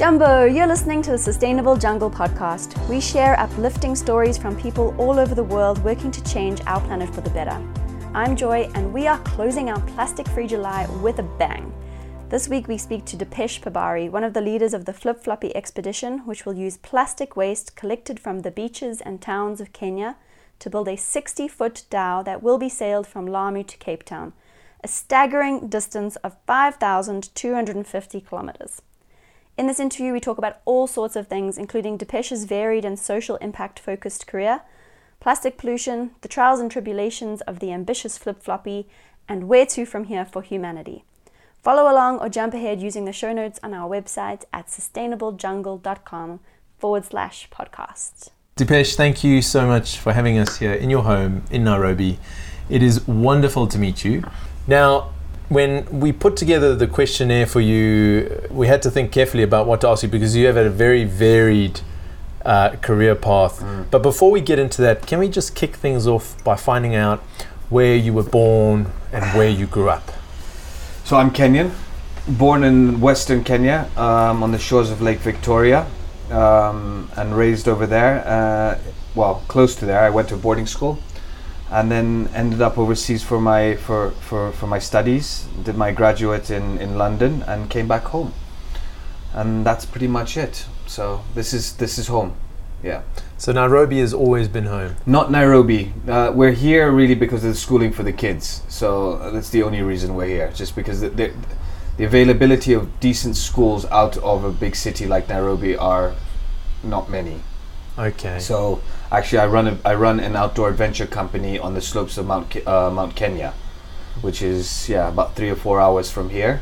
Jumbo, you're listening to the Sustainable Jungle podcast. We share uplifting stories from people all over the world working to change our planet for the better. I'm Joy, and we are closing our Plastic Free July with a bang. This week we speak to Dipesh Pabari, one of the leaders of the Flipflopi expedition, which will use plastic waste collected from the beaches and towns of Kenya to build a 60 foot dhow that will be sailed from Lamu to Cape Town, a staggering distance of 5,250 kilometers. In this interview, we talk about all sorts of things, including Dipesh's varied and social impact focused career, plastic pollution, the trials and tribulations of the ambitious Flipflopi, and where to from here for humanity. Follow along or jump ahead using the show notes on our website at sustainablejungle.com forward slash podcast. Dipesh, thank you so much for having us here in your home in Nairobi. It is wonderful to meet you. Now, when we put together the questionnaire for you, we had to think carefully about what to ask you because you have had a very varied uh, career path. Mm. But before we get into that, can we just kick things off by finding out where you were born and where you grew up? So I'm Kenyan, born in Western Kenya um, on the shores of Lake Victoria, um, and raised over there. Uh, well, close to there. I went to boarding school and then ended up overseas for my for, for, for my studies did my graduate in, in london and came back home. And that's pretty much it. So this is this is home. Yeah. So nairobi has always been home? Not nairobi. Uh, we're here really because of the schooling for the kids. So that's the only reason we're here just because the, the, the availability of decent schools out of a big city like nairobi are not many. Okay. So actually, I run a, I run an outdoor adventure company on the slopes of Mount Ke- uh, Mount Kenya, which is yeah about three or four hours from here.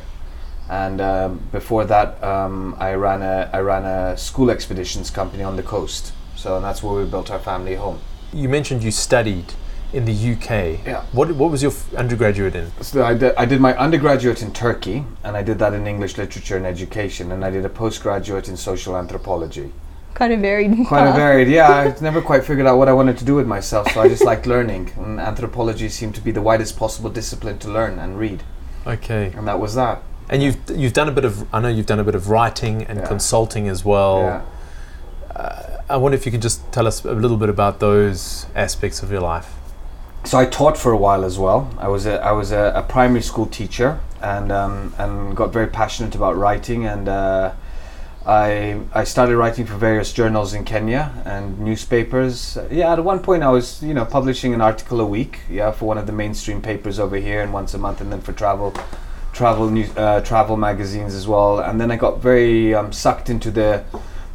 And um, before that, um, I ran a I ran a school expeditions company on the coast. So that's where we built our family home. You mentioned you studied in the UK. Yeah. What what was your f- undergraduate in? So I did, I did my undergraduate in Turkey, and I did that in English literature and education, and I did a postgraduate in social anthropology. Quite a varied. Quite a varied, yeah. I've never quite figured out what I wanted to do with myself, so I just liked learning. And anthropology seemed to be the widest possible discipline to learn and read. Okay. And that was that. And you've you've done a bit of I know you've done a bit of writing and Yeah. consulting as well. Yeah. Uh, I wonder if you could just tell us a little bit about those aspects of your life. So I taught for a while as well. I was a I was a, a primary school teacher and um, and got very passionate about writing and uh, I I started writing for various journals in Kenya and newspapers. Yeah, at one point I was you know publishing an article a week. Yeah, for one of the mainstream papers over here and once a month, and then for travel travel uh, travel magazines as well. And then I got very um, sucked into the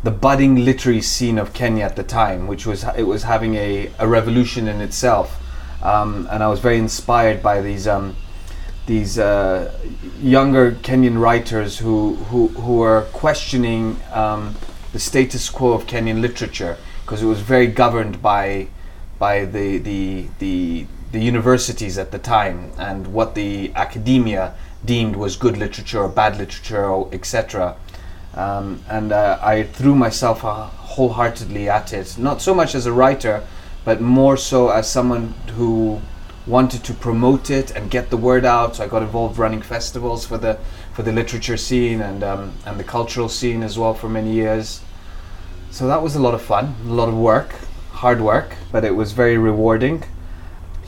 the budding literary scene of Kenya at the time, which was it was having a, a revolution in itself, um, and I was very inspired by these um, these uh, younger Kenyan writers who who who were questioning um, the status quo of Kenyan literature because it was very governed by by the the the the universities at the time and what the academia deemed was good literature or bad literature or etc. Um, and uh, I threw myself uh, wholeheartedly at it, not so much as a writer, but more so as someone who wanted to promote it and get the word out. So I got involved running festivals for the for the literature scene and um, and the cultural scene as well for many years. So that was a lot of fun, a lot of work, hard work, but it was very rewarding.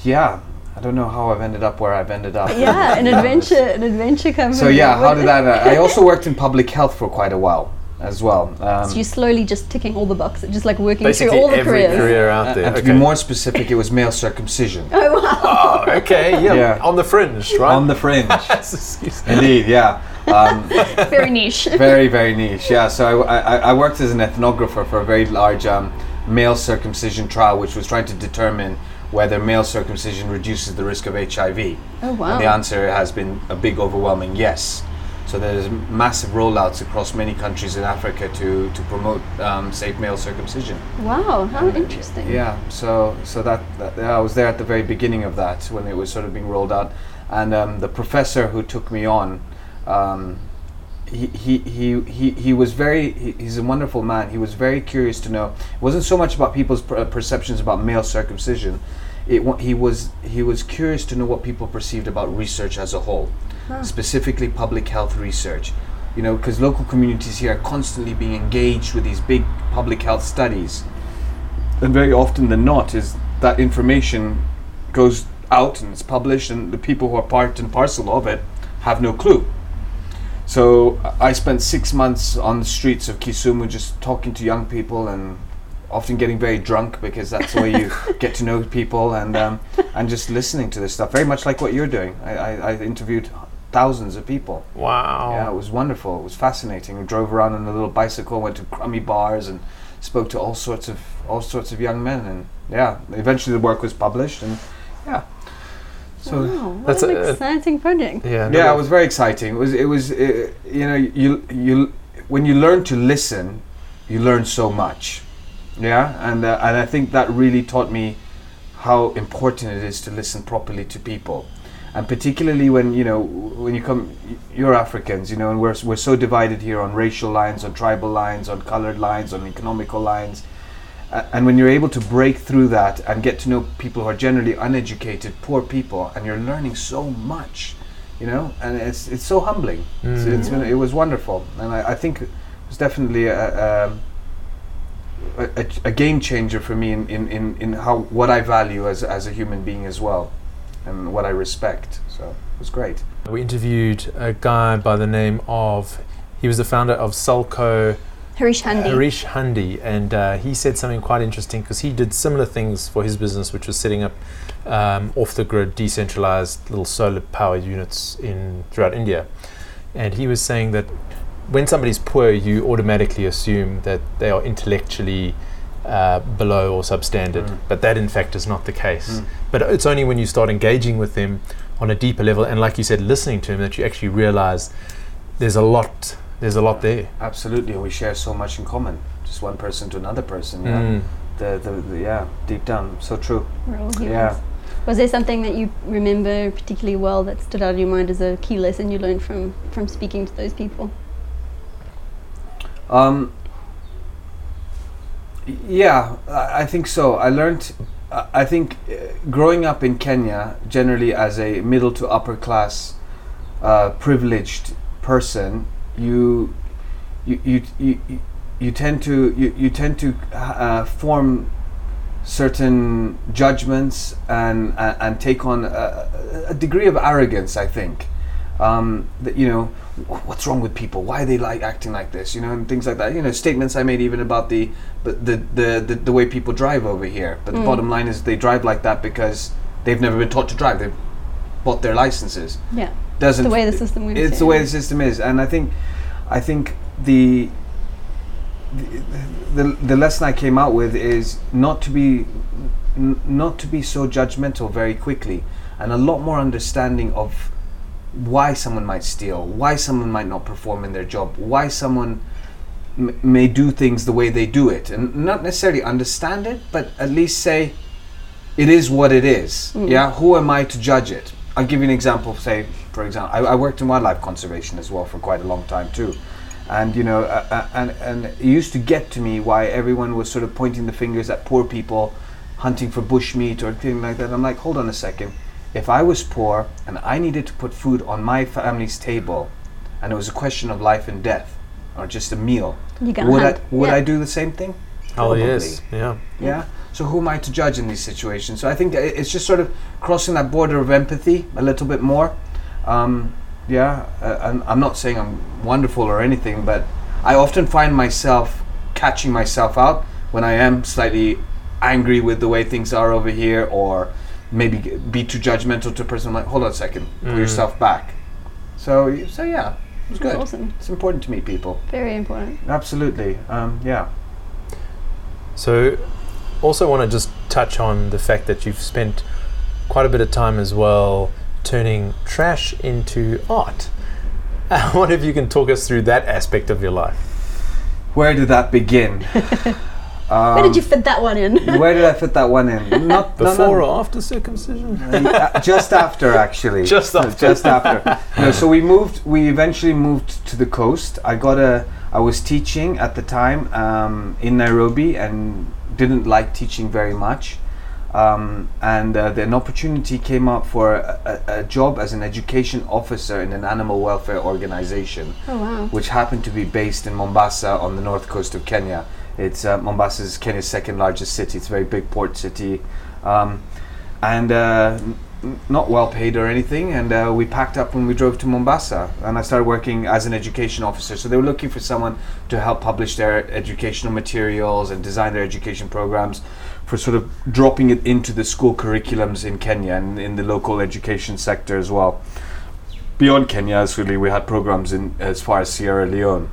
Yeah, I don't know how I've ended up where I've ended up. Yeah, an adventure, an adventure company. So yeah, how did that? Uh, I also worked in public health for quite a while as well. Um, So you're slowly just ticking all the boxes, just like working through all the every careers. career out and there. to okay. be more specific, it was male circumcision. Oh wow! oh, okay. Yeah. Yeah. On the fringe, right? On the fringe. Excuse me. Indeed, yeah. Um, Very niche. very, very niche. Yeah, so I, I, I worked as an ethnographer for a very large um, male circumcision trial, which was trying to determine whether male circumcision reduces the risk of HIV. Oh wow! And the answer has been a big, overwhelming yes. So there's massive rollouts across many countries in Africa to, to promote um, safe male circumcision. Wow, how interesting. Yeah, so so that, that I was there at the very beginning of that when it was sort of being rolled out, and um, the professor who took me on, um, he, he, he, he, he was very he, he's a wonderful man. He was very curious to know. It wasn't so much about people's per- perceptions about male circumcision. It he was he was curious to know what people perceived about research as a whole, specifically public health research. you know, because local communities here are constantly being engaged with these big public health studies, and very often than not is that information goes out and it's published, and the people who are part and parcel of it have no clue. So I spent six months on the streets of Kisumu just talking to young people and often getting very drunk because that's the way you get to know people and um, and just listening to this stuff. Very much like what you're doing. I, I, I interviewed thousands of people. Wow. Yeah, it was wonderful. It was fascinating. We drove around on a little bicycle, went to crummy bars, and spoke to all sorts of all sorts of young men. And yeah, eventually the work was published, and yeah. So wow, what that's an a- a- exciting project. Yeah. yeah, it was very exciting. It was it was uh, you know you you when you learn to listen, you learn so much. Yeah, and uh, and I think that really taught me how important it is to listen properly to people, and particularly when you know when you come, you're Africans, you know, and we're we're so divided here on racial lines, on tribal lines, on colored lines, on economical lines. Uh, and when you're able to break through that and get to know people who are generally uneducated, poor people, and you're learning so much, you know, and it's it's so humbling. It's, it's been, it was wonderful, and I, I think it was definitely a, a, a, a game changer for me in, in, in, in how what I value as as a human being as well, and what I respect. So it was great. We interviewed a guy by the name of, he was the founder of SELCO Harish Hande. Harish Hande, and uh, he said something quite interesting because he did similar things for his business, which was setting up um, off-the-grid, decentralized little solar power units in throughout India. And he was saying that when somebody's poor, you automatically assume that they are intellectually uh, below or substandard, Mm. but that in fact is not the case. Mm. But it's only when you start engaging with them on a deeper level, and like you said, listening to them, that you actually realize there's a lot. There's a lot there. Absolutely, and we share so much in common. Just one person to another person. Yeah, Mm. the, the, the yeah, deep down, so true. We're all humans. Yeah. Was there something that you remember particularly well that stood out in your mind as a key lesson you learned from from speaking to those people? Um, yeah, I, think so. I learned. I think uh, growing up in Kenya, generally as a middle to upper class, uh, privileged person, you, you, you, you, you- tend to you, you tend to uh, form certain judgments and and, and take on a, a degree of arrogance. I think um, that you know what's wrong with people? Why are they like acting like this? You know and things like that. You know statements i made even about the but the, the the the way people drive over here. But the Mm. bottom line is they drive like that because they've never been taught to drive. They've bought their licenses. Yeah. doesn't the way the system it's the way the system is. And i think i think the the, the, the lesson i came out with is not to be n- not to be so judgmental very quickly. And a lot more understanding of why someone might steal why someone might not perform in their job why someone m- may do things the way they do it. And not necessarily understand it but at least say it is what it is. Mm. yeah? Who am i to judge it? I'll give you an example say for example I, I worked in wildlife conservation as well for quite a long time too. And you know uh, uh, and and it used to get to me why everyone was sort of pointing the fingers at poor people hunting for bushmeat or thing like that. I'm like hold on a second if i was poor and i needed to put food on my family's table and it was a question of life and death or just a meal would hunt. i would Yeah. i do the same thing Oh Probably. yes, yeah. yeah. So who am I to judge in these situations? So I think it's just sort of crossing that border of empathy a little bit more. Um, yeah, uh, and I'm not saying I'm wonderful or anything, but I often find myself catching myself out when I am slightly angry with the way things are over here, or maybe be too judgmental to a person. I'm like, hold on a second, pull Mm. yourself back. So, so yeah, it was That's good. awesome. It's important to meet people. Very important. Absolutely. Um, yeah. So, also want to just touch on the fact that you've spent quite a bit of time as well turning trash into art. I wonder if you can talk us through that aspect of your life. Where did that begin? um, Where did you fit that one in? Where did I fit that one in? Not not- Before not- or after circumcision? Uh, just after, actually. Just after. Just after. No, so we moved. We eventually moved to the coast. I got a. I was teaching at the time um, in Nairobi and didn't like teaching very much. Um, and uh, then an opportunity came up for a, a, a job as an education officer in an animal welfare organization, Oh wow. which happened to be based in Mombasa on the north coast of Kenya. It's uh, Mombasa is Kenya's second largest city. It's a very big port city, um, and uh, n- not well paid or anything. And uh, we packed up when we drove to Mombasa, and I started working as an education officer. So they were looking for someone to help publish their educational materials and design their education programs for sort of dropping it into the school curriculums in Kenya and in the local education sector as well. Beyond Kenya, as really we had programs in as far as Sierra Leone.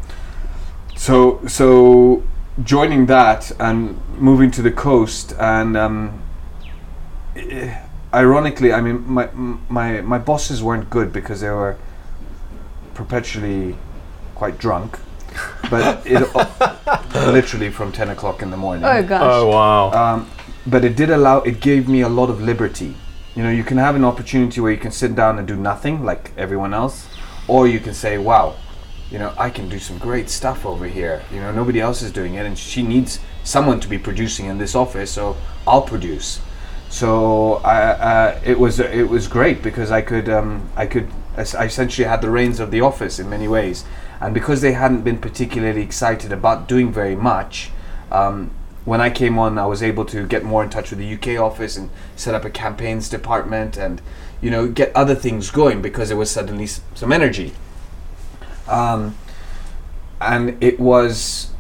So so joining that and moving to the coast and um, eh, ironically, I mean my my my bosses weren't good because they were perpetually quite drunk, but it literally from ten o'clock in the morning. Oh gosh. Oh wow. Um, but it did allow. It gave me a lot of liberty. You know, you can have an opportunity where you can sit down and do nothing like everyone else, or you can say, "Wow, you know, I can do some great stuff over here. You know, nobody else is doing it, and she needs someone to be producing in this office, so I'll produce." So I, uh, it was it was great because I could um, I could I essentially had the reins of the office in many ways, and because they hadn't been particularly excited about doing very much. Um, when I came on, I was able to get more in touch with the UK office and set up a campaigns department, and you know get other things going because there was suddenly some energy. Um, and it was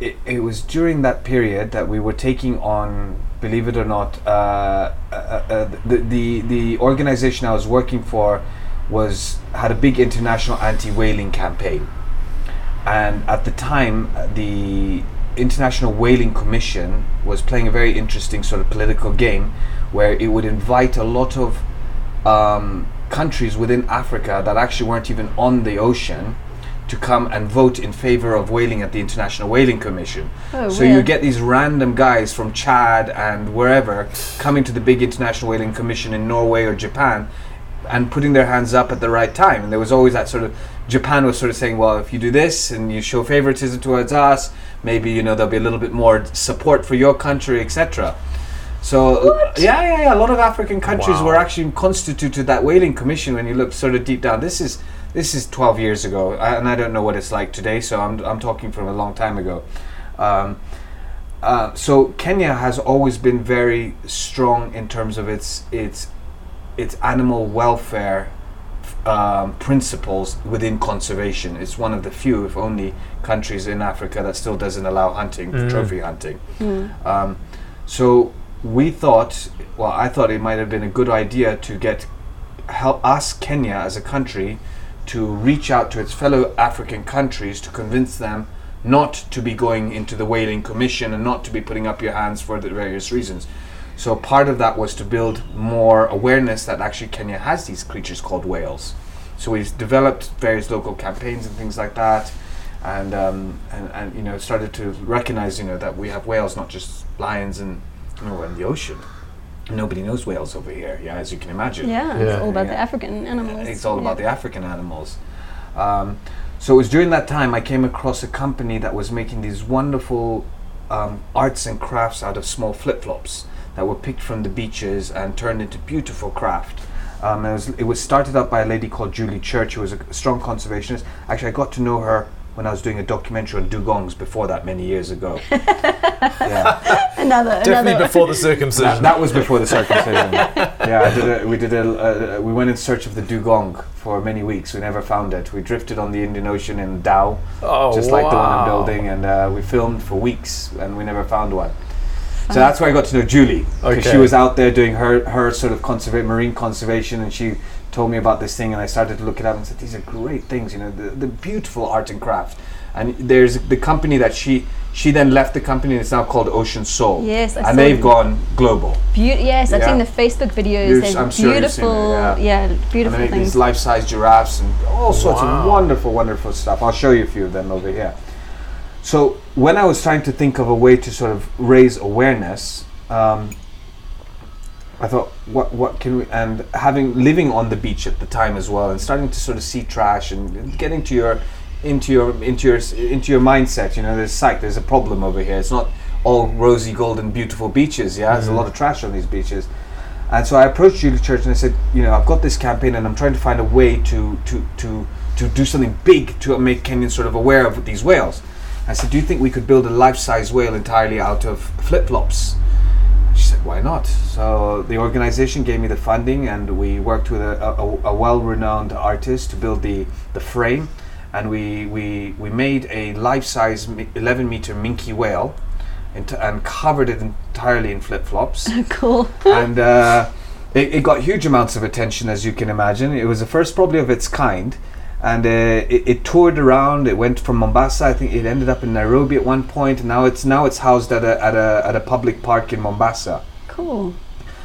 it, it was during that period that we were taking on, believe it or not, uh, uh, uh, the, the the organization I was working for was had a big international anti-whaling campaign, and at the time uh, the International Whaling Commission was playing a very interesting sort of political game, where it would invite a lot of um, countries within Africa that actually weren't even on the ocean to come and vote in favor of whaling at the International Whaling Commission. Oh, so you get these random guys from Chad and wherever coming to the big International Whaling Commission in Norway or Japan and putting their hands up at the right time. And there was always that sort of Japan was sort of saying, well, if you do this and you show favoritism towards us, maybe you know there'll be a little bit more support for your country, etc. So yeah, yeah, yeah. A lot of African countries Wow. were actually constituted that whaling commission. When you look sort of deep down, this is this is 12 years ago, and I don't know what it's like today. So I'm I'm talking from a long time ago. Um, uh, so Kenya has always been very strong in terms of its its its animal welfare um, principles within conservation. It's one of the few, if only, countries in Africa that still doesn't allow hunting, Mm. trophy hunting. Um, so we thought, well, I thought it might have been a good idea to get help us Kenya as a country to reach out to its fellow African countries to convince them not to be going into the whaling commission and not to be putting up your hands for the various reasons. So part of that was to build more awareness that actually Kenya has these creatures called whales. So we've developed various local campaigns and things like that, and um, and, and you know started to recognize you know that we have whales, not just lions and you know in the ocean. Nobody knows whales over here, yeah, as you can imagine. Yeah, Yeah. it's all about the African animals. It's all Yeah. about the African animals. Um, so it was during that time I came across a company that was making these wonderful um, arts and crafts out of small flip flops that were picked from the beaches and turned into beautiful craft. Um, it, was, it was started up by a lady called Julie Church, who was a strong conservationist. Actually, I got to know her when I was doing a documentary on dugongs before that many years ago. yeah. Another, Definitely another. before the That, circumcision. that was before the circumcision. yeah, I did a, we did a, uh, we went in search of the dugong for many weeks. We never found it. We drifted on the Indian Ocean in Dhow, oh, just like the one I'm building, and uh, we filmed for weeks and we never found one. So that's where I got to know Julie because she was out there doing her her sort of conserva- marine conservation, and she told me about this thing, and I started to look it up and said, "These are great things, you know, the, the beautiful art and craft." And there's the company that she she then left the company, and it's now called Ocean Sole. Yes, I and they've them. gone global. Beau- yes, I've seen the Facebook videos. You've- They're I'm sure you've seen it, beautiful. yeah. yeah. Beautiful they make things. these life-size giraffes and all sorts Wow. of wonderful, wonderful stuff. I'll show you a few of them over here. So when I was trying to think of a way to sort of raise awareness, um, I thought, what what can we? And having living on the beach at the time as well, and starting to sort of see trash and getting to your into your into your into your mindset. You know, there's sight. There's a problem over here. It's not all rosy, golden, beautiful beaches. Yeah, there's a lot of trash on these beaches. And so I approached Julie Church and I said, you know, I've got this campaign and I'm trying to find a way to to to to do something big to make Kenyans sort of aware of these whales. I said, do you think we could build a life-size whale entirely out of flip-flops? She said, why not? So the organization gave me the funding and we worked with a, a, a well-renowned artist to build the, the frame and we, we, we made a life-size 11 meter minke whale ent- and covered it entirely in flip-flops cool. and uh, it, it got huge amounts of attention, as you can imagine. It was the first, probably of its kind, and uh, it, it toured around. It went from Mombasa. I think it ended up in Nairobi at one point. And now it's now it's housed at a at a at a public park in Mombasa. Cool.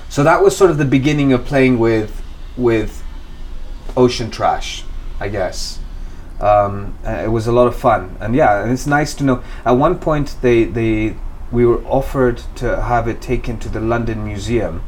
So that was sort of the beginning of playing with with ocean trash, I guess. Um, uh, it was a lot of fun, and yeah, and it's nice to know. At one point, they they we were offered to have it taken to the London Museum,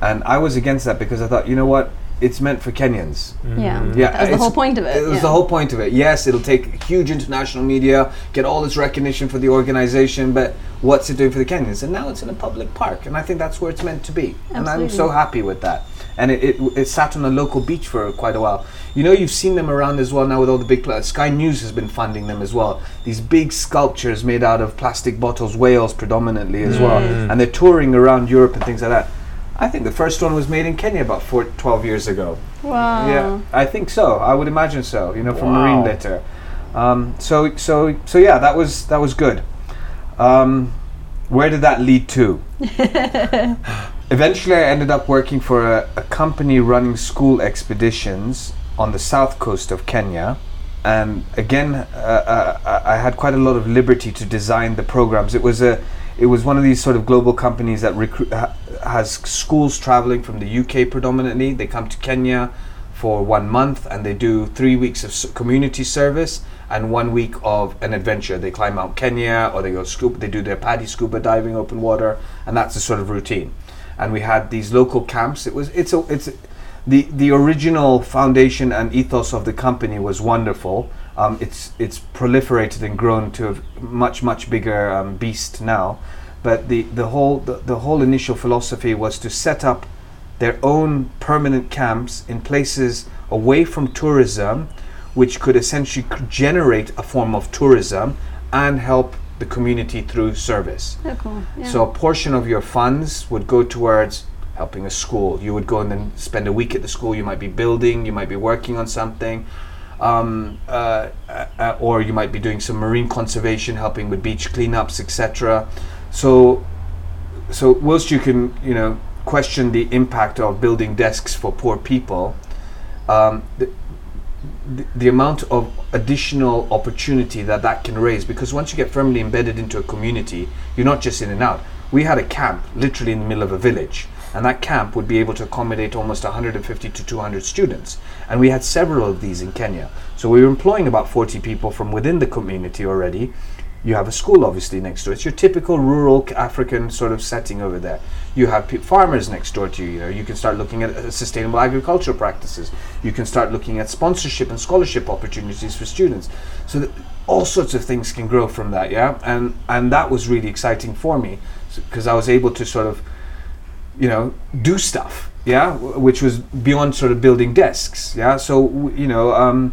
and I was against that because I thought, you know what, it's meant for Kenyans. Mm. Yeah. Yeah, That was the whole point of it. It was yeah. the whole point of it. Yes, it'll take huge international media, get all this recognition for the organization, but what's it doing for the Kenyans? And now it's in a public park, and I think that's where it's meant to be. Absolutely. And I'm so happy with that. And it, it, it sat on a local beach for quite a while. You know, you've seen them around as well now with all the big. Pla- Sky News has been funding them as well. These big sculptures made out of plastic bottles, whales predominantly as well, mm. and they're touring around Europe and things like that. I think the first one was made in Kenya about four, 12 years ago. Wow. Yeah, I think so. I would imagine so. You know, from Wow. marine litter. Um, so so so yeah, that was that was good. Um, where did that lead to? Eventually, I ended up working for a, a company running school expeditions on the south coast of Kenya. And again, uh, uh, I had quite a lot of liberty to design the programs. It was a, it was one of these sort of global companies that recruit ha- has schools traveling from the UK predominantly. They come to Kenya for one month and they do three weeks of community service and one week of an adventure. They climb Mount Kenya or they go scuba. They do their PADI scuba diving, open water, and that's the sort of routine. And we had these local camps. It was it's a it's the the original foundation and ethos of the company was wonderful. Um, it's it's proliferated and grown to a much much bigger um, beast now, but the the whole the, the whole initial philosophy was to set up their own permanent camps in places away from tourism, which could essentially generate a form of tourism and help the community through service. Oh, cool. Yeah. So a portion of your funds would go towards helping a school. You would go and then spend a week at the school. You might be building. You might be working on something, um, uh, uh, or you might be doing some marine conservation, helping with beach cleanups, etc. So, so whilst you can, you know, question the impact of building desks for poor people, um, the, the, the amount of additional opportunity that that can raise because once you get firmly embedded into a community you're not just in and out we had a camp literally in the middle of a village and that camp would be able to accommodate almost 150 to 200 students. And we had several of these in Kenya. So we were employing about 40 people from within the community already. You have a school obviously next door. It's your typical rural African sort of setting over there. You have farmers next door to you you know. You can start looking at uh, sustainable agricultural practices. You can start looking at sponsorship and scholarship opportunities for students. So that all sorts of things can grow from that yeah? And and that was really exciting for me because I was able to sort of you know do stuff yeah which was beyond sort of building desks yeah? So you know um,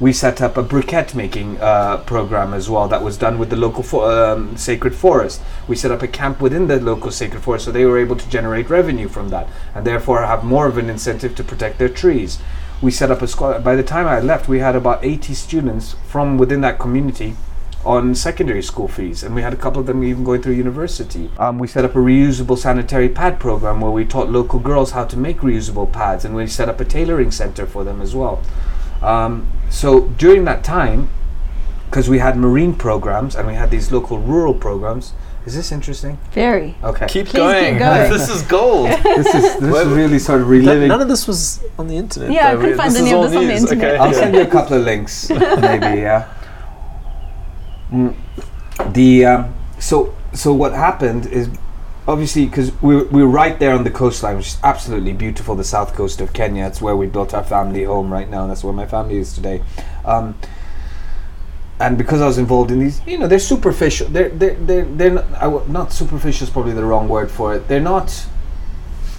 we set up a briquette making uh, program as well that was done with the local fo- um, sacred forest. We set up a camp within the local sacred forest so they were able to generate revenue from that and therefore have more of an incentive to protect their trees. We set up a school by the time i left we had about 80 students from within that community on secondary school fees, and we had a couple of them even going through university. Um, we set up a reusable sanitary pad program where we taught local girls how to make reusable pads, and we set up a tailoring center for them as well. Um, so during that time, because we had marine programs and we had these local rural programs, is this interesting? Very. Okay, Keep Please going. keep going. this is gold. this is this Well, is really sort of reliving. none of this was on the internet. Yeah, I though. couldn't We- find this any is of all this on the news. internet. Okay. I'll send you a couple of links, maybe. Yeah. Mm, the um, so so what happened is obviously because we were, we were right there on the coastline, which is absolutely beautiful. The south coast of Kenya. It's where we built our family home right now. and That's where my family is today. Um, and because I was involved in these, you know, they're superficial. They're they're they're, they're not, I w- not superficial is probably the wrong word for it. They're not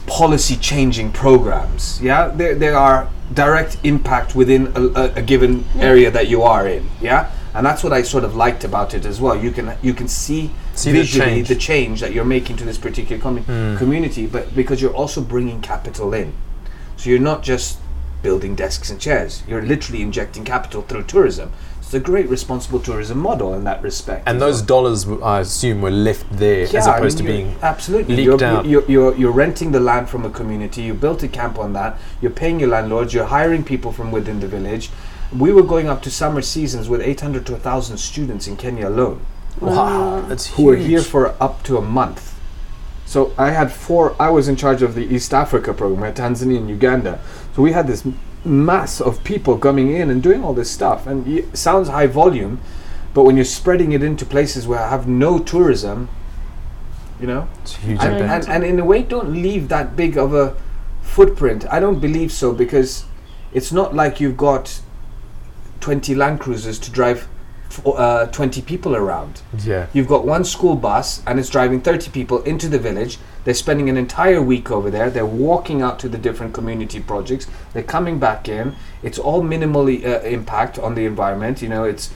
policy changing programs. Yeah, they they are direct impact within a, a, a given area that you are in. Yeah, and that's what I sort of liked about it as well. You can you can see, See the visually change. the change that you're making to this particular commu- hmm. community, but because you're also bringing capital in, so you're not just building desks and chairs. You're literally injecting capital through tourism. It's a great responsible tourism model in that respect. And those well. dollars, I assume, were left there as Yeah, I opposed mean, to being absolutely leaked you're, out. You're, you're, you're renting the land from a community. You built a camp on that. You're paying your landlords. You're hiring people from within the village. We were going up to summer seasons with 800 to 1,000 students in Kenya alone wow. That's huge. who were here for up to a month. So I had four. I was in charge of the East Africa program at Tanzania and Uganda. So we had this mass of people coming in and doing all this stuff, and it sounds high volume, but when you're spreading it into places where I have no tourism, you know, It's huge and, and, and in a way don't leave that big of a footprint. I don't believe so because it's not like you've got 20 Land Cruisers to drive f- uh, 20 people around. yeah. You've got one school bus and it's driving 30 people into the village. They're spending an entire week over there. They're walking out to the different community projects. They're coming back in. It's all minimally uh, impact on the environment. You know, it's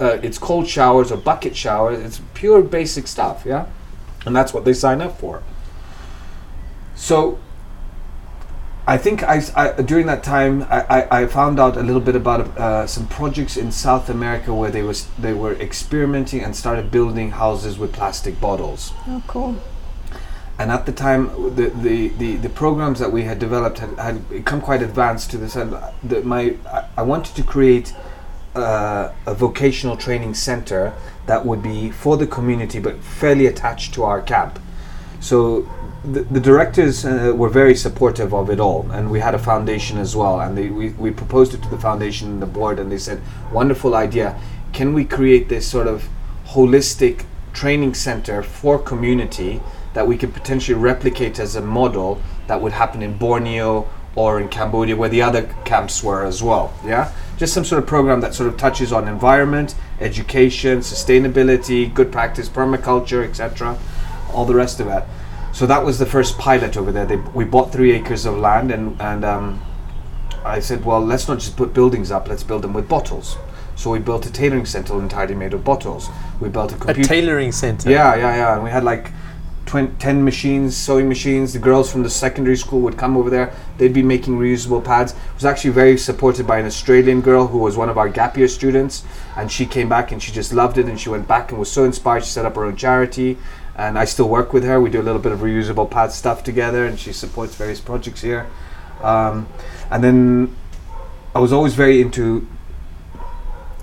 uh, it's cold showers or bucket showers. It's pure basic stuff, yeah? And that's what they sign up for. So I think I, I- during that time I, I, found out a little bit about uh, some projects in South America where they was they were experimenting and started building houses with plastic bottles. Oh, cool. And at the time, the, the, the, the programs that we had developed had, had become quite advanced to this. And the, my I, I wanted to create uh, a vocational training center that would be for the community, but fairly attached to our camp. So the, the directors uh, were very supportive of it all, and we had a foundation as well. And they, we, we proposed it to the foundation and the board, and they said, "Wonderful idea. Can we create this sort of holistic training center for community that we could potentially replicate as a model that would happen in Borneo or in Cambodia, where the other camps were as well? Yeah." Just some sort of program that sort of touches on environment, education, sustainability, good practice, permaculture, etc all the rest of it. So that was the first pilot over there. They, we bought three acres of land, and and um, I said, well, let's not just put buildings up. Let's build them with bottles. So we built a tailoring center entirely made of bottles. We built a A tailoring center. Yeah, yeah, yeah. And we had like 20, 10 machines, sewing machines. The girls from the secondary school would come over there. They'd be making reusable pads. It was actually very supported by an Australian girl who was one of our gap year students. And she came back and she just loved it. And she went back and was so inspired. She set up her own charity. And I still work with her. We do a little bit of reusable pad stuff together. And she supports various projects here. Um, and then I was always very into,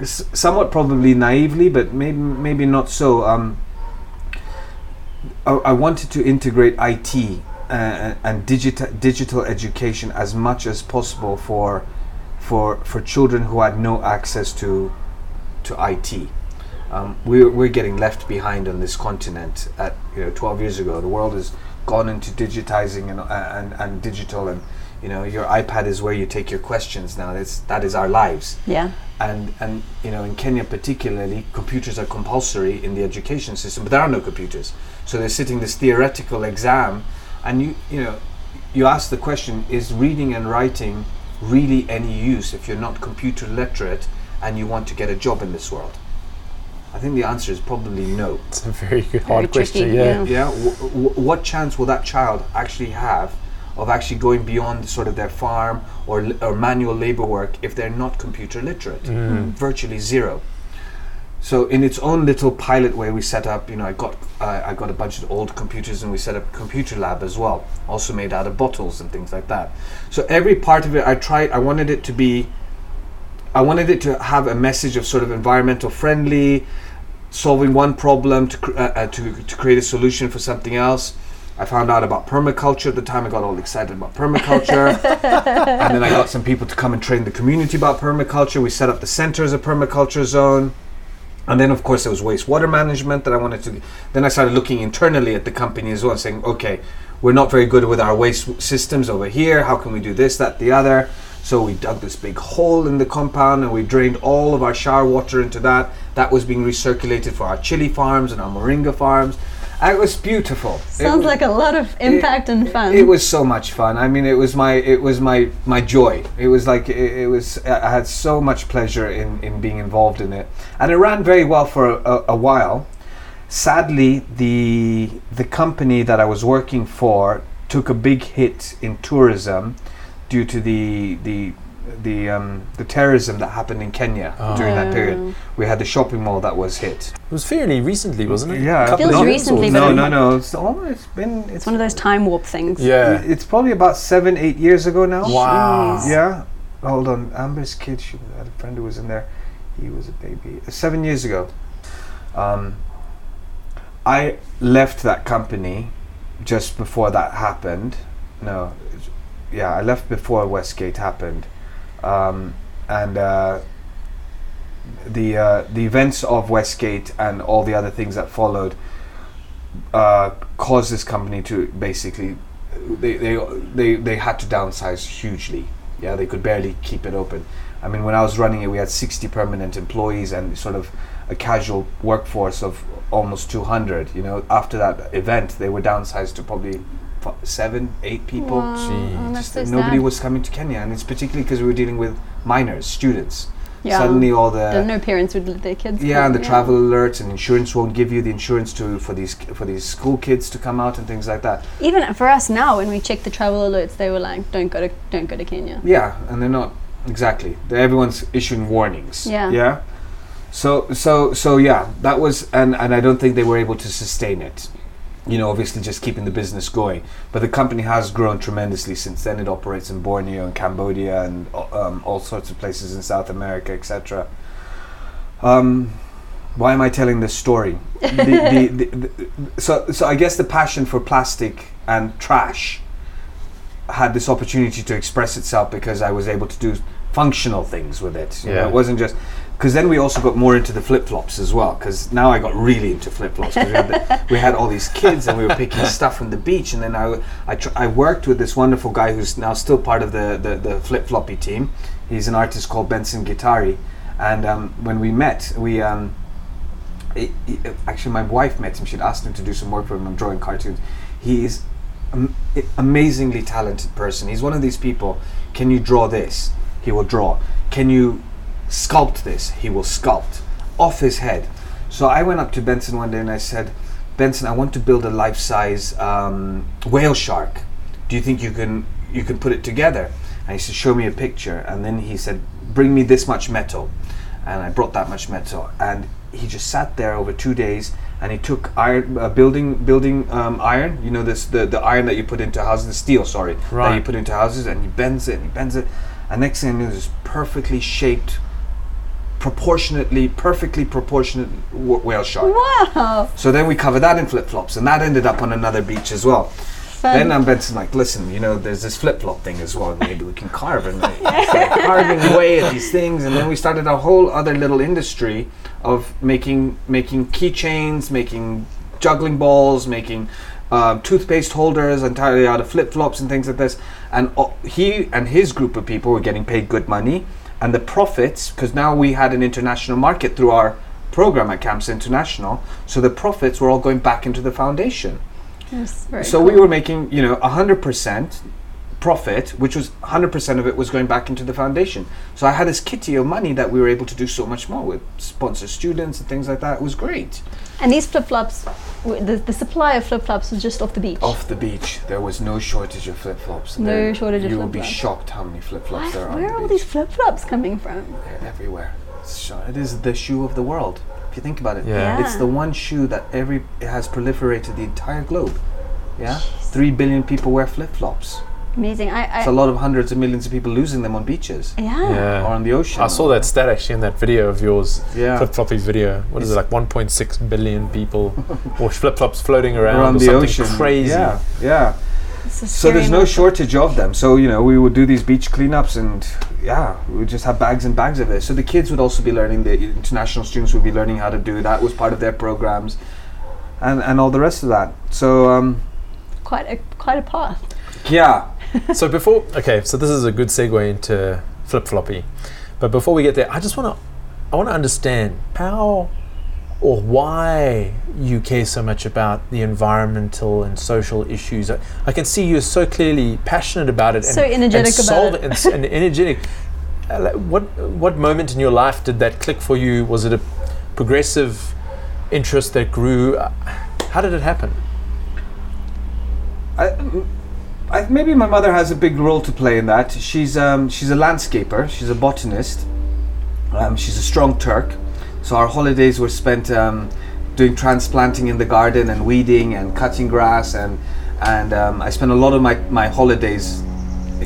somewhat probably naively, but maybe maybe not so. Um, I, I wanted to integrate IT uh, and digital digital education as much as possible for for for children who had no access to to IT. Um, we're, we're getting left behind on this continent. At you know, 12 years ago, the world has gone into digitizing and, and and digital, and you know, your iPad is where you take your questions now. That's that is our lives Yeah. and and you know in Kenya particularly computers are compulsory in the education system but there are no computers so they're sitting this theoretical exam and you you know you ask the question is reading and writing really any use if you're not computer literate and you want to get a job in this world I think the answer is probably no It's a very good, Very hard question. tricky, Yeah. yeah. yeah w- w- what chance will that child actually have of actually going beyond sort of their farm or, l- or manual labor work if they're not computer literate virtually zero so in its own little pilot way we set up you know i got uh, i got a bunch of old computers and we set up a computer lab as well also made out of bottles and things like that so every part of it i tried i wanted it to be i wanted it to have a message of sort of environmental friendly solving one problem to, uh, uh, to, to create a solution for something else I found out about permaculture at the time. I got all excited about permaculture. and then I got some people to come and train the community about permaculture. We set up the center as a permaculture zone. And then, of course, there was wastewater management that I wanted to. Then I started looking internally at the company as well, saying, okay, we're not very good with our waste systems over here. How can we do this, that, the other? So we dug this big hole in the compound and we drained all of our shower water into that. That was being recirculated for our chili farms and our moringa farms. And it was beautiful. It Sounds was- like a lot of impact and fun. it was so much fun. I mean, it was my it was my my joy. It was like it, it was. I had so much pleasure in in being involved in it, and it ran very well for a, a, a while. Sadly, the the company that I was working for took a big hit in tourism due to the the the um, the terrorism that happened in Kenya during that Oh. period. We had the shopping mall that was hit. It was fairly recently, wasn't it? Yeah, A couple Feels of years recently, but No, no, no. It's oh, it's been it's it's one of those time warp things. Yeah. It's probably about seven, eight years ago now. Wow. Jeez. Yeah. Hold on. Amber's kid, she had a friend who was in there. He was a baby. Uh, Seven years ago. Um, I left that company just before that happened. No. Yeah, I left before Westgate happened. Um, and uh, the uh, the events of Westgate and all the other things that followed uh, caused this company to basically they, they they they had to downsize hugely. Yeah, they could barely keep it open. I mean, when I was running it, we had 60 permanent employees and sort of a casual workforce of almost 200. You know, after that event, they were downsized to probably f- seven, eight people. Wow. Gee. That's Just so nobody sad. was coming to Kenya, and it's particularly because we were dealing with minors, students. Yeah. Suddenly, all the no parents would let their kids. yeah, come, and the travel alerts and insurance won't give you the insurance to for these for these school kids to come out and things like that. Even for us now, when we check the travel alerts, they were like, "Don't go to, don't go to Kenya." Yeah, and they're not exactly. They're, everyone's issuing warnings. Yeah. Yeah. So so so yeah, that was and and I don't think they were able to sustain it. You know, obviously just keeping the business going. But the company has grown tremendously since then. It operates in Borneo and Cambodia and um, all sorts of places in South America, etc. Um, why am I telling this story? the, the, the, the, so, so I guess the passion for plastic and trash had this opportunity to express itself because I was able to do functional things with it. You know, Yeah. it wasn't just because then we also got more into the flip flops as well. Because now I got really into flip flops. We, had the- we had all these kids and we were picking stuff from the beach. And then I I, tr- I worked with this wonderful guy who's now still part of the the, the Flipflopi team. He's an artist called Benson Guitari. And um, when we met, we um, he- he- actually my wife met him. She'd asked him to do some work for him on drawing cartoons. He is am- amazingly talented person. He's one of these people. Can you draw this? He will draw. Can you sculpt this? He will sculpt off his head. So I went up to Benson one day and I said, Benson, I want to build a life-size um, whale shark. Do you think you can you can put it together? And he said, show me a picture. And then he said, bring me this much metal. And I brought that much metal. And he just sat there over two days and he took iron, uh, building building um, iron. You know this the, the iron that you put into houses, the steel, sorry, that you put into houses, and he bends it and he bends it. And next thing I knew, this perfectly shaped, proportionately, perfectly proportionate wh- whale shark. Wow. So then we covered that in flip flops, and that ended up on another beach as well. Fun. Then I'm Benson like, listen, you know, there's this flip flop thing as well. Maybe we can carve and like, carving away at these things, and then we started a whole other little industry of making making keychains, making juggling balls, making uh, toothpaste holders entirely out of flip flops and things like this. And uh, he and his group of people were getting paid good money, and the profits because now we had an international market through our program at Camps International. So the profits were all going back into the foundation. Very So we were making, you know, hundred percent profit, which was hundred percent of it was going back into the foundation. So I had this kitty of money that we were able to do so much more with, sponsor students and things like that. It was great. And these flip flops, the, the supply of flip flops was just off the beach. Off the beach, there was no shortage of flip flops. No shortage of flip flops. You will be shocked how many flip flops there are. Where on are the all beach. these flip flops coming from? They're everywhere. It's It is the shoe of the world. If you think about it, Yeah. it's the one shoe that every it has proliferated the entire globe. Yeah, three billion people wear flip flops. Amazing. I, It's a lot of hundreds of millions of people losing them on beaches yeah. Yeah. or on the ocean. I saw that stat actually in that video of yours, Yeah. Flipflopi's video. What is it, like 1.6 billion people or flip flops floating around, around or the something ocean. crazy? Yeah, yeah. So there's no shortage of them. So you know, we would do these beach cleanups, and yeah, we would just have bags and bags of it. So the kids would also be learning. The international students would be learning how to do that. Was part of their programs, and and all the rest of that. So um, Quite a quite a path. yeah, so before, okay, so this is a good segue into Flipflopi, but before we get there, I just want to, I want to understand how or why you care so much about the environmental and social issues. I, I can see you're so clearly passionate about it. So energetic and about it. And, s- and energetic. Uh, What what moment in your life did that click for you? Was it a progressive interest that grew? Uh, How did it happen? I, I, maybe my mother has a big role to play in that. She's um, she's a landscaper. She's a botanist. Um, she's a strong Turk. So our holidays were spent um, doing transplanting in the garden and weeding and cutting grass and and um, I spent a lot of my, my holidays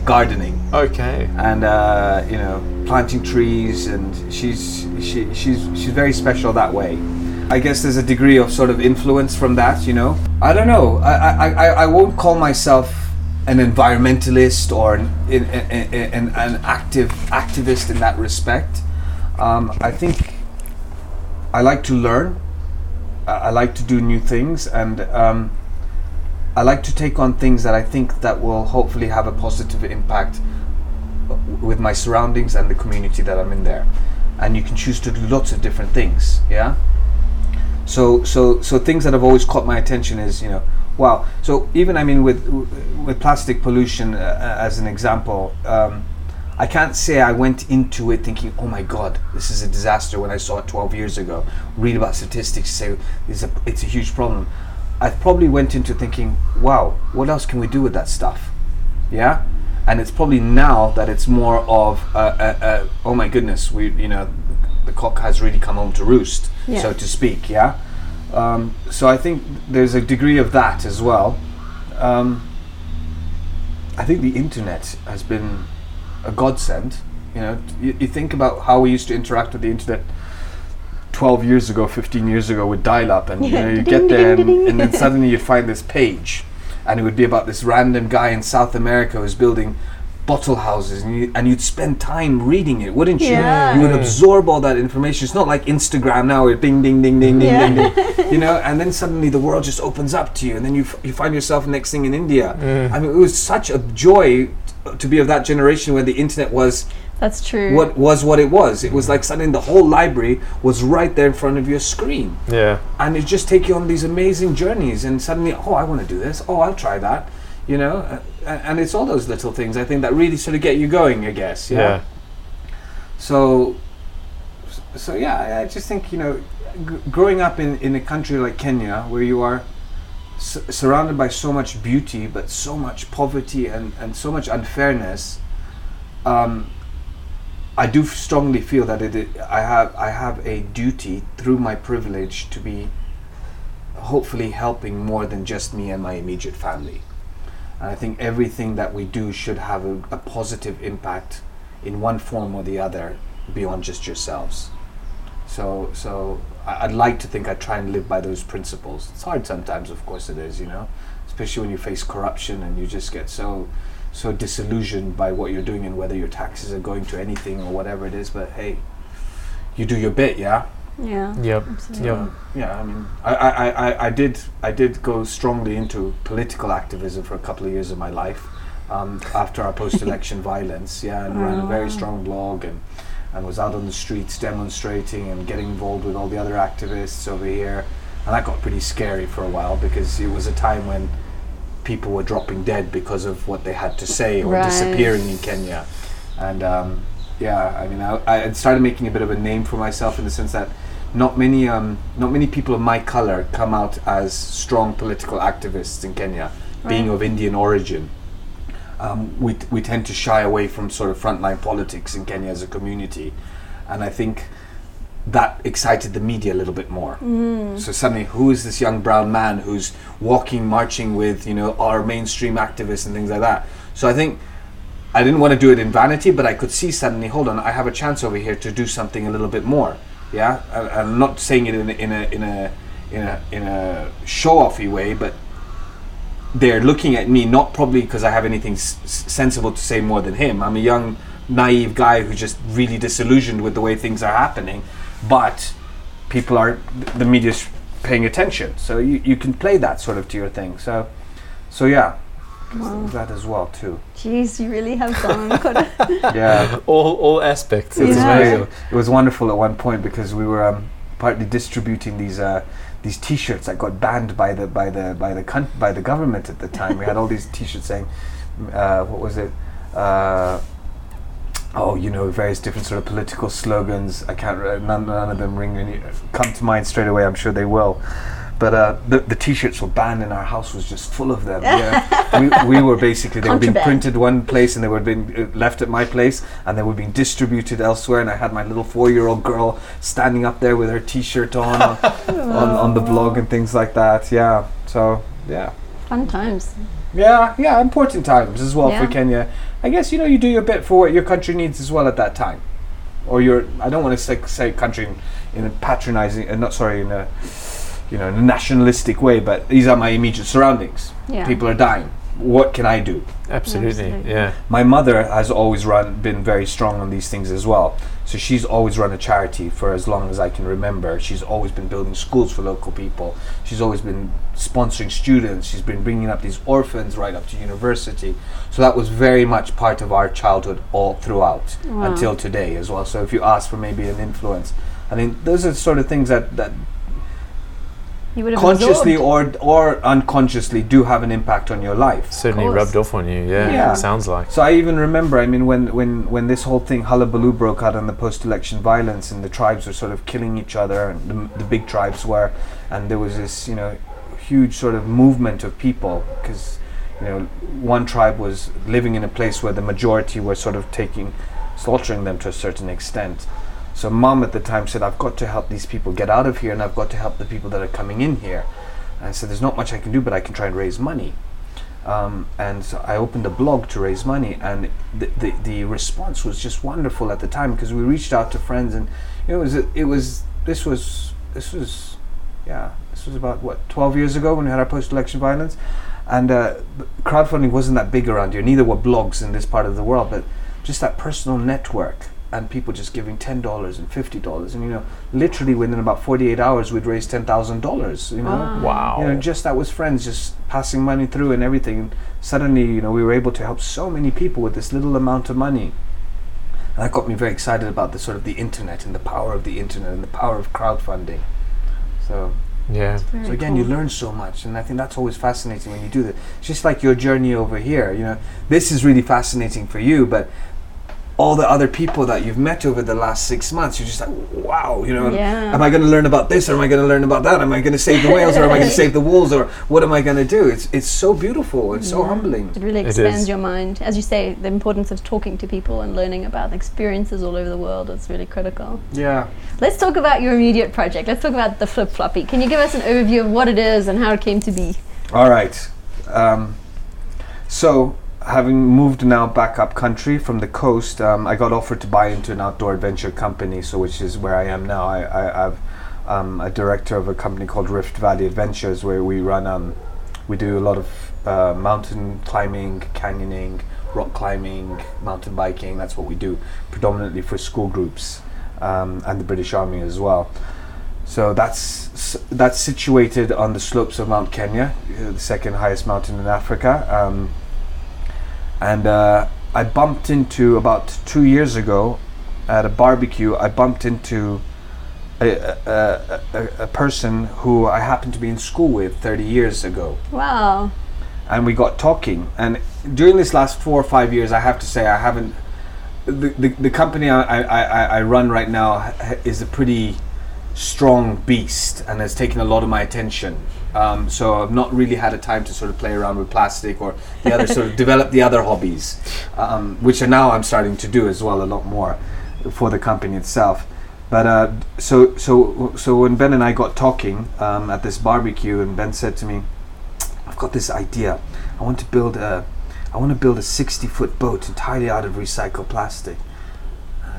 gardening Okay. and uh, you know planting trees and she's she, she's she's very special that way i guess there's a degree of sort of influence from that you know i don't know i i, I, I won't call myself an environmentalist or an, an, an, an active activist in that respect um, i think i like to learn i, like to do new things and um, I like to take on things that I think that will hopefully have a positive impact with my surroundings and the community that I'm in there. And you can choose to do lots of different things, yeah. So so so things that have always caught my attention is you know wow. So even I mean with with plastic pollution uh, as an example. Um, I can't say I went into it thinking, "Oh my God, this is a disaster." When I saw it 12 years ago, read about statistics, say it's a it's a huge problem. I probably went into thinking, "Wow, what else can we do with that stuff?" Yeah, and it's probably now that it's more of, uh, uh, uh, "Oh my goodness, we you know, the cock has really come home to roost," Yeah. so to speak. Yeah. Um, so I think there's a degree of that as well. Um, I think the internet has been a godsend. You know, you, you think about how we used to interact with the internet 12 years ago, 15 years ago with dial up, and you know, you get there, and, and then suddenly you'd find this page, and it would be about this random guy in South America who's building bottle houses, and, you, and you'd spend time reading it, wouldn't you? Yeah. You would absorb all that information. It's not like Instagram now, where ding, ding, ding, ding, ding, Yeah. ding, ding, you know, and then suddenly the world just opens up to you, and then you, f- you find yourself next thing in India. I mean, it was such a joy t- to be of that generation where the internet was That's true. what was what it was. It was like suddenly the whole library was right there in front of your screen, Yeah. and it just take you on these amazing journeys. And suddenly, oh, I want to do this. Oh, I'll try that. You know, and, it's all those little things I think that really sort of get you going. I guess. Yeah. Yeah. So, so yeah, I, just think you know, g- growing up in in a country like Kenya, where you are s- surrounded by so much beauty, but so much poverty and and so much unfairness. Um, I do f- strongly feel that it, i- I have I have a duty through my privilege to be hopefully helping more than just me and my immediate family. And I think everything that we do should have a, a positive impact in one form or the other beyond just yourselves. So so I, I'd like to think I try and live by those principles. It's hard sometimes, of course it is, you know, especially when you face corruption and you just get so so disillusioned by what you're doing and whether your taxes are going to anything or whatever it is. But hey, you do your bit, yeah. Yeah. Yep. Absolutely. Yep. Yeah, I mean, I, I, I- I, I did I did go strongly into political activism for a couple of years of my life um, after our post-election violence. Yeah, and ran a very Oh. strong blog and and was out on the streets demonstrating and getting involved with all the other activists over here. And that got pretty scary for a while because it was a time when people were dropping dead because of what they had to say or Right. disappearing in Kenya. And um, yeah, I mean, I, I started making a bit of a name for myself in the sense that not many, um, not many people of my color come out as strong political activists in Kenya, being of Indian origin. Um, we, t- we tend to shy away from sort of frontline politics in Kenya as a community, and I think that excited the media a little bit more. So suddenly, who is this young brown man who's walking, marching with you know our mainstream activists and things like that? So I think I didn't want to do it in vanity, but I could see suddenly, hold on, I have a chance over here to do something a little bit more. Yeah, I, I'm not saying it in a, in a in a in a in a show-offy way, but they're looking at me not probably because I have anything s- sensible to say more than him. I'm a young, naive guy who's just really disillusioned with the way things are happening, but people are the media's paying attention, so you, you can play that sort of to your thing. So, so yeah, Wow. that as well too. Jeez, you really have gone. Yeah, all all aspects. it was Yeah. very. It was wonderful at one point because we were um, partly distributing these. Uh, these T-shirts that got banned by the by the by the coun- by the government at the time. We had all these T-shirts saying, uh, "What was it?" Uh, oh, you know, various different sort of political slogans. I can't. re- None, none of them ring any come to mind straight away. I'm sure they will. But uh, the, the T-shirts were banned, and our house was just full of them. Yeah. we, we were basically they were being printed one place, and they were being uh, left at my place, and they were being distributed elsewhere. And I had my little four-year-old girl standing up there with her T-shirt on on, on on the blog and things like that. Yeah. So yeah. Fun times. Yeah, yeah, important times as well Yeah. for Kenya. I guess you know you do your bit for what your country needs as well at that time, or your I don't want to say, say country in, in a patronizing, uh, not sorry, in a you know in a nationalistic way, but these are my immediate surroundings. Yeah. People are dying. What can I do? Absolutely. Absolutely. Yeah. My mother has always run, been very strong on these things as well. So she's always run a charity for as long as I can remember. She's always been building schools for local people. She's always been sponsoring students. She's been bringing up these orphans right up to university. So that was very much part of our childhood all throughout Wow. until today as well. So if you ask for maybe an influence, I mean, those are the sort of things that, that You would have consciously absorbed. or or unconsciously do have an impact on your life. Certainly course. rubbed off on you. Yeah. Yeah. Sounds like. So I even remember, I mean, when, when, when this whole thing, hullabaloo, broke out on the post-election violence and the tribes were sort of killing each other, and the, the big tribes were, and there was this, you know, huge sort of movement of people, because, you know, one tribe was living in a place where the majority were sort of taking, slaughtering them to a certain extent. So mom at the time said, I've got to help these people get out of here, and I've got to help the people that are coming in here. And I said, there's not much I can do, but I can try and raise money um, and so I opened a blog to raise money, and the, the the response was just wonderful at the time because we reached out to friends, and it was it was this was this was yeah this was about what 12 years ago when we had our post-election violence, and uh, crowdfunding wasn't that big around here. Neither were blogs in this part of the world, but just that personal network and people just giving ten dollars and fifty dollars, and you know, literally within about 48 hours, we'd raised ten thousand dollars. You know, Wow. Wow. you know, just that was friends just passing money through and everything. And suddenly, you know, we were able to help so many people with this little amount of money. And that got me very excited about the sort of the internet and the power of the internet and the power of crowdfunding. So, yeah. So again, you learn so much, and I think that's always fascinating when you do that. It's just like your journey over here. You know, this is really fascinating for you, but all the other people that you've met over the last six months, you're just like, wow, you know, Yeah. am I going to learn about this or am I going to learn about that? Am I going to save the whales or am I going to save the wolves or what am I going to do? It's it's so beautiful and so humbling. It really expands is. your mind. As you say, the importance of talking to people and learning about experiences all over the world is really critical. Yeah. Let's talk about your immediate project. Let's talk about the Flipflopi. Can you give us an overview of what it is and how it came to be? All right. Um, so, having moved now back up country from the coast, um, I got offered to buy into an outdoor adventure company, so which is where I am now. I, I'm um, a director of a company called Rift Valley Adventures, where we run, um, we do a lot of uh, mountain climbing, canyoning, rock climbing, mountain biking. That's what we do, predominantly for school groups um, and the British Army as well. So that's that's situated on the slopes of Mount Kenya, uh, the second highest mountain in Africa. And uh, I bumped into about two years ago at a barbecue. I bumped into a, a, a, a, person who I happened to be in school with 30 years ago Wow. and we got talking. And during this last four or five years, I have to say I haven't. The, the, the company I, I, I run right now is a pretty strong beast and has taken a lot of my attention. Um, so I've not really had a time to sort of play around with plastic or the other sort of develop the other hobbies, um, which are now I'm starting to do as well a lot more for the company itself. But uh, so so so when Ben and I got talking um, at this barbecue, and Ben said to me, I've got this idea. I want to build a, I want to build a 60 foot boat entirely out of recycled plastic.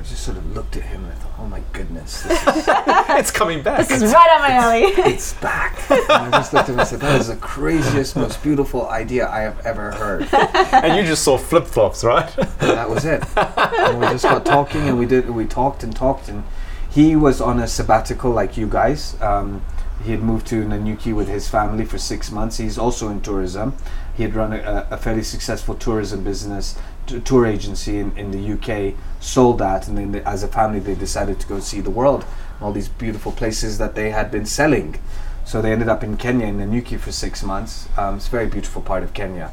And I just sort of looked at him and I thought, oh my goodness, this is, it's coming back. This is right up my alley. it's back. And I just looked at him and said, that is the craziest, most beautiful idea I have ever heard. and you just saw flip flops, right? And that was it. And we just got talking and we did, we talked and talked and he was on a sabbatical like you guys. Um, he had moved to Nanyuki with his family for six months. He's also in tourism. He had run a, a fairly successful tourism business, t- tour agency in, in the UK, sold that, and then they, as a family they decided to go see the world, all these beautiful places that they had been selling. So they ended up in Kenya, in Nanyuki, for six months. Um, it's a very beautiful part of Kenya.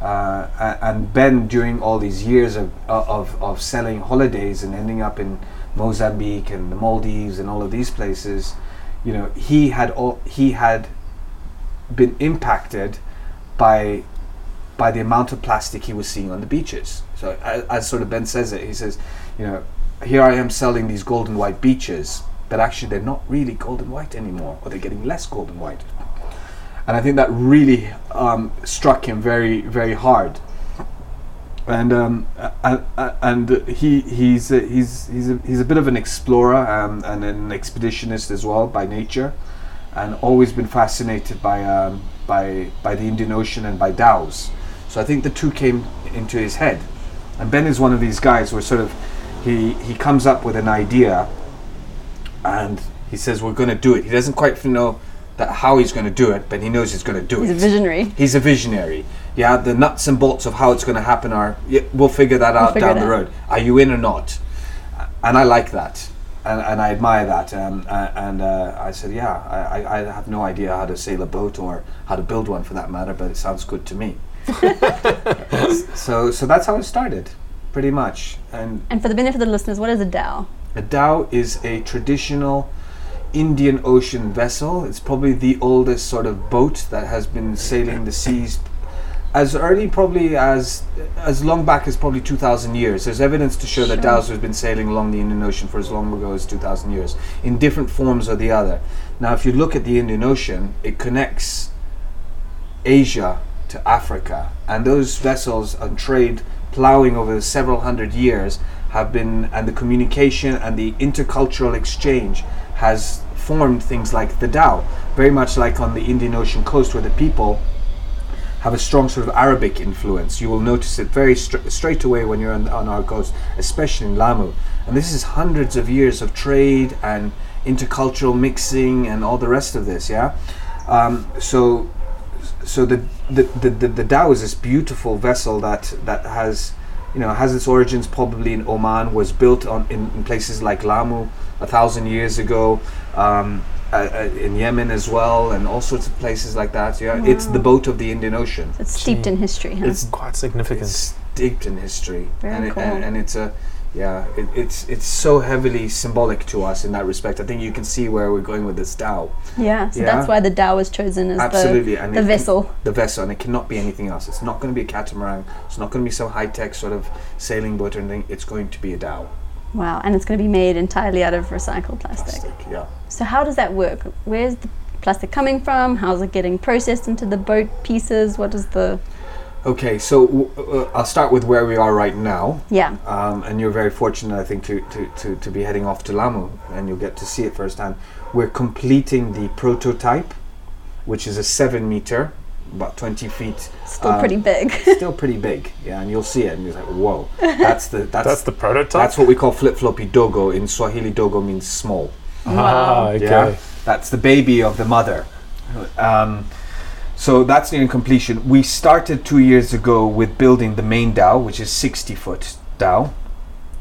Uh, and Ben, during all these years of, of, of selling holidays and ending up in Mozambique and the Maldives and all of these places, you know, he had all, he had been impacted by by the amount of plastic he was seeing on the beaches. So as, as sort of Ben says it, he says, you know, here I am selling these golden white beaches, but actually they're not really golden white anymore, or they're getting less golden white. And I think that really um, struck him very, very hard. And um, uh, uh, and he he's a, he's he's a, he's a bit of an explorer um, and an expeditionist as well by nature, and always been fascinated by um, by by the Indian Ocean and by dhows. So I think the two came into his head. And Ben is one of these guys where sort of he he comes up with an idea and he says we're going to do it. He doesn't quite know that how he's going to do it, but he knows he's going to do He's it. He's a visionary. He's a visionary. Yeah, the nuts and bolts of how it's going to happen are yeah, we'll figure that out figure down the out. road. Are you in or not? And I like that, and, and I admire that. Um, uh, and uh, I said, yeah, I I have no idea how to sail a boat or how to build one for that matter, but it sounds good to me. so so that's how it started, pretty much. And And for the benefit of the listeners, what is a dhow? a dhow is a traditional Indian Ocean vessel. It's probably the oldest sort of boat that has been sailing the seas as early probably as as long back as probably 2000 years. There's evidence to show that Sure. dhows have been sailing along the Indian Ocean for as long ago as 2000 years in different forms or the other. Now if you look at the Indian Ocean, it connects Asia to Africa, and those vessels and trade plowing over several hundred years have been, and the communication and the intercultural exchange has formed things like the Dhow, very much like on the Indian Ocean coast, where the people have a strong sort of Arabic influence. You will notice it very stra- straight away when you're on, on our coast, especially in Lamu. And this is hundreds of years of trade and intercultural mixing and all the rest of this. Yeah, um, so so the the, the the the Dhow is this beautiful vessel that that has you know has its origins probably in Oman was built on in, in places like Lamu a thousand years ago um, uh, uh, in Yemen as well and all sorts of places like that yeah it's the boat of the Indian Ocean It's steeped in history. Huh? It's Quite significant. it's steeped in history Very and, it, and, and it's a yeah it, it's it's so heavily symbolic to us in that respect I think you can see where we're going with this Dhow yeah, so yeah. that's why the dhow was chosen as Absolutely, the, and the it- vessel. the vessel, and it cannot be anything else. It's not going to be a catamaran. It's not going to be some high tech sort of sailing boat or anything. It's going to be a dhow. Wow, and it's going to be made entirely out of recycled plastic. Plastic, yeah. So how does that work? Where's the plastic coming from? How's it getting processed into the boat pieces? What is the Okay, so uh, I'll start with where we are right now. yeah? Um, and you're very fortunate, I think, to, to, to, to be heading off to Lamu, and you'll get to see it firsthand. We're completing the prototype, which is a seven meter, about 20 feet. Still um, pretty big. Still pretty big, yeah. And you'll see it, and you're like, whoa, that's the that's, That's the prototype. that's what we call Flipflopi dogo. In Swahili, dogo means small. Ah, okay. Yeah, that's the baby of the mother. Um, so that's nearing completion. We started two years ago with building the main dhow, which is 60 foot dhow.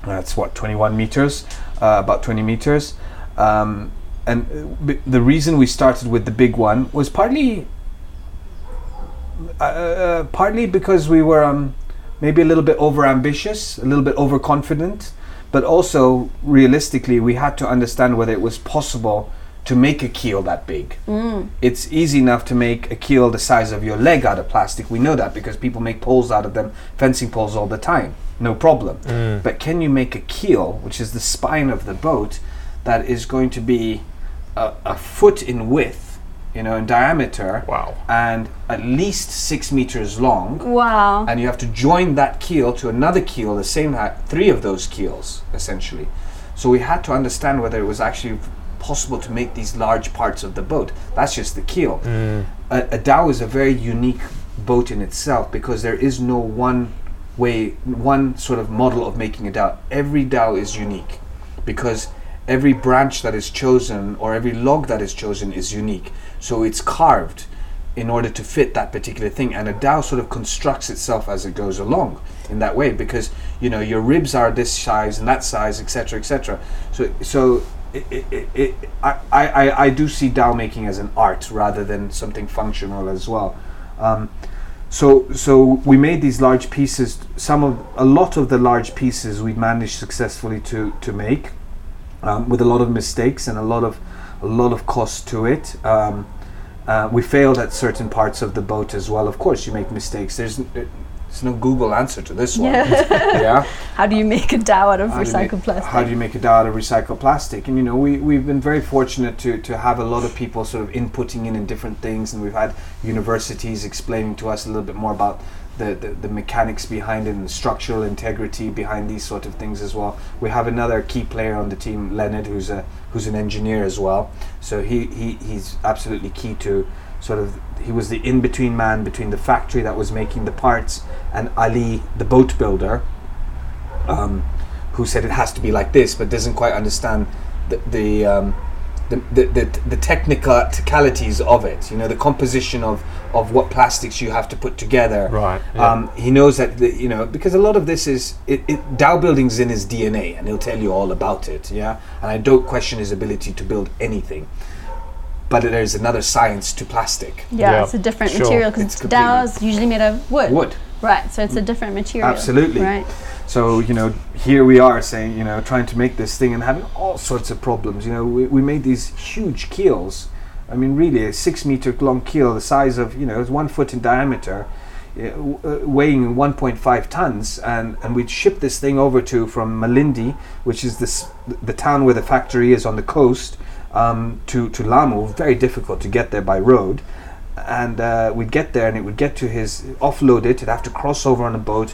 That's what 21 meters, uh, about 20 meters. Um, and b- the reason we started with the big one was partly, uh, uh, partly because we were um, maybe a little bit over ambitious, a little bit overconfident, but also realistically, we had to understand whether it was possible to make a keel that big. Mm. It's easy enough to make a keel the size of your leg out of plastic. We know that because people make poles out of them, fencing poles all the time. No problem. Mm. But can you make a keel, which is the spine of the boat, that is going to be a, a foot in width, you know, in diameter, Wow. and at least six meters long? wow. and you have to join that keel to another keel, the same height, three of those keels essentially. So we had to understand whether it was actually possible to make these large parts of the boat. That's just the keel. Mm. A, a dhow is a very unique boat in itself because there is no one way, one sort of model of making a dhow. Every dhow is unique because every branch that is chosen or every log that is chosen is unique. So it's carved in order to fit that particular thing, and a dhow sort of constructs itself as it goes along in that way because you know your ribs are this size and that size, etc., etc. So so. It, it, it, I, I, I do see dhow making as an art rather than something functional as well. Um, so so we made these large pieces. Some of a lot of the large pieces we managed successfully to to make, um, with a lot of mistakes and a lot of a lot of cost to it. Um, uh, we failed at certain parts of the boat as well. Of course, you make mistakes. There's there's no Google answer to this one. Yeah. yeah. How do you make a dhow out of How recycled make- plastic? How do you make a dhow out of recycled plastic? And you know, we we've been very fortunate to to have a lot of people sort of inputting in in different things, and we've had universities explaining to us a little bit more about the, the, the mechanics behind it and the structural integrity behind these sort of things as well. We have another key player on the team, Leonard, who's a who's an engineer as well. So he, he he's absolutely key to sort of he was the in between man between the factory that was making the parts and Ali, the boat builder, um, who said it has to be like this, but doesn't quite understand the the, um, the, the, the, the technicalities of it. You know, the composition of, of what plastics you have to put together. Right, yeah. Um, he knows that the, you know because a lot of this is it, it dhow building's in his DNA, and he'll tell you all about it. Yeah, and I don't question his ability to build anything. But there's another science to plastic. yeah, Yeah, it's a different sure. material because It's completely- is usually made of wood. Wood. Right, so it's a different material. Absolutely. Right. So you know, here we are saying you know trying to make this thing and having all sorts of problems. You know, we, we made these huge keels. I mean, really, a six meter long keel, the size of you know, it's one foot in diameter, uh, w- uh, weighing 1.5 tons, and and we'd ship this thing over to from Malindi, which is this the town where the factory is on the coast, um, to to Lamu. Very difficult to get there by road. And uh, we'd get there and it would get to his offload it it'd have to cross over on a boat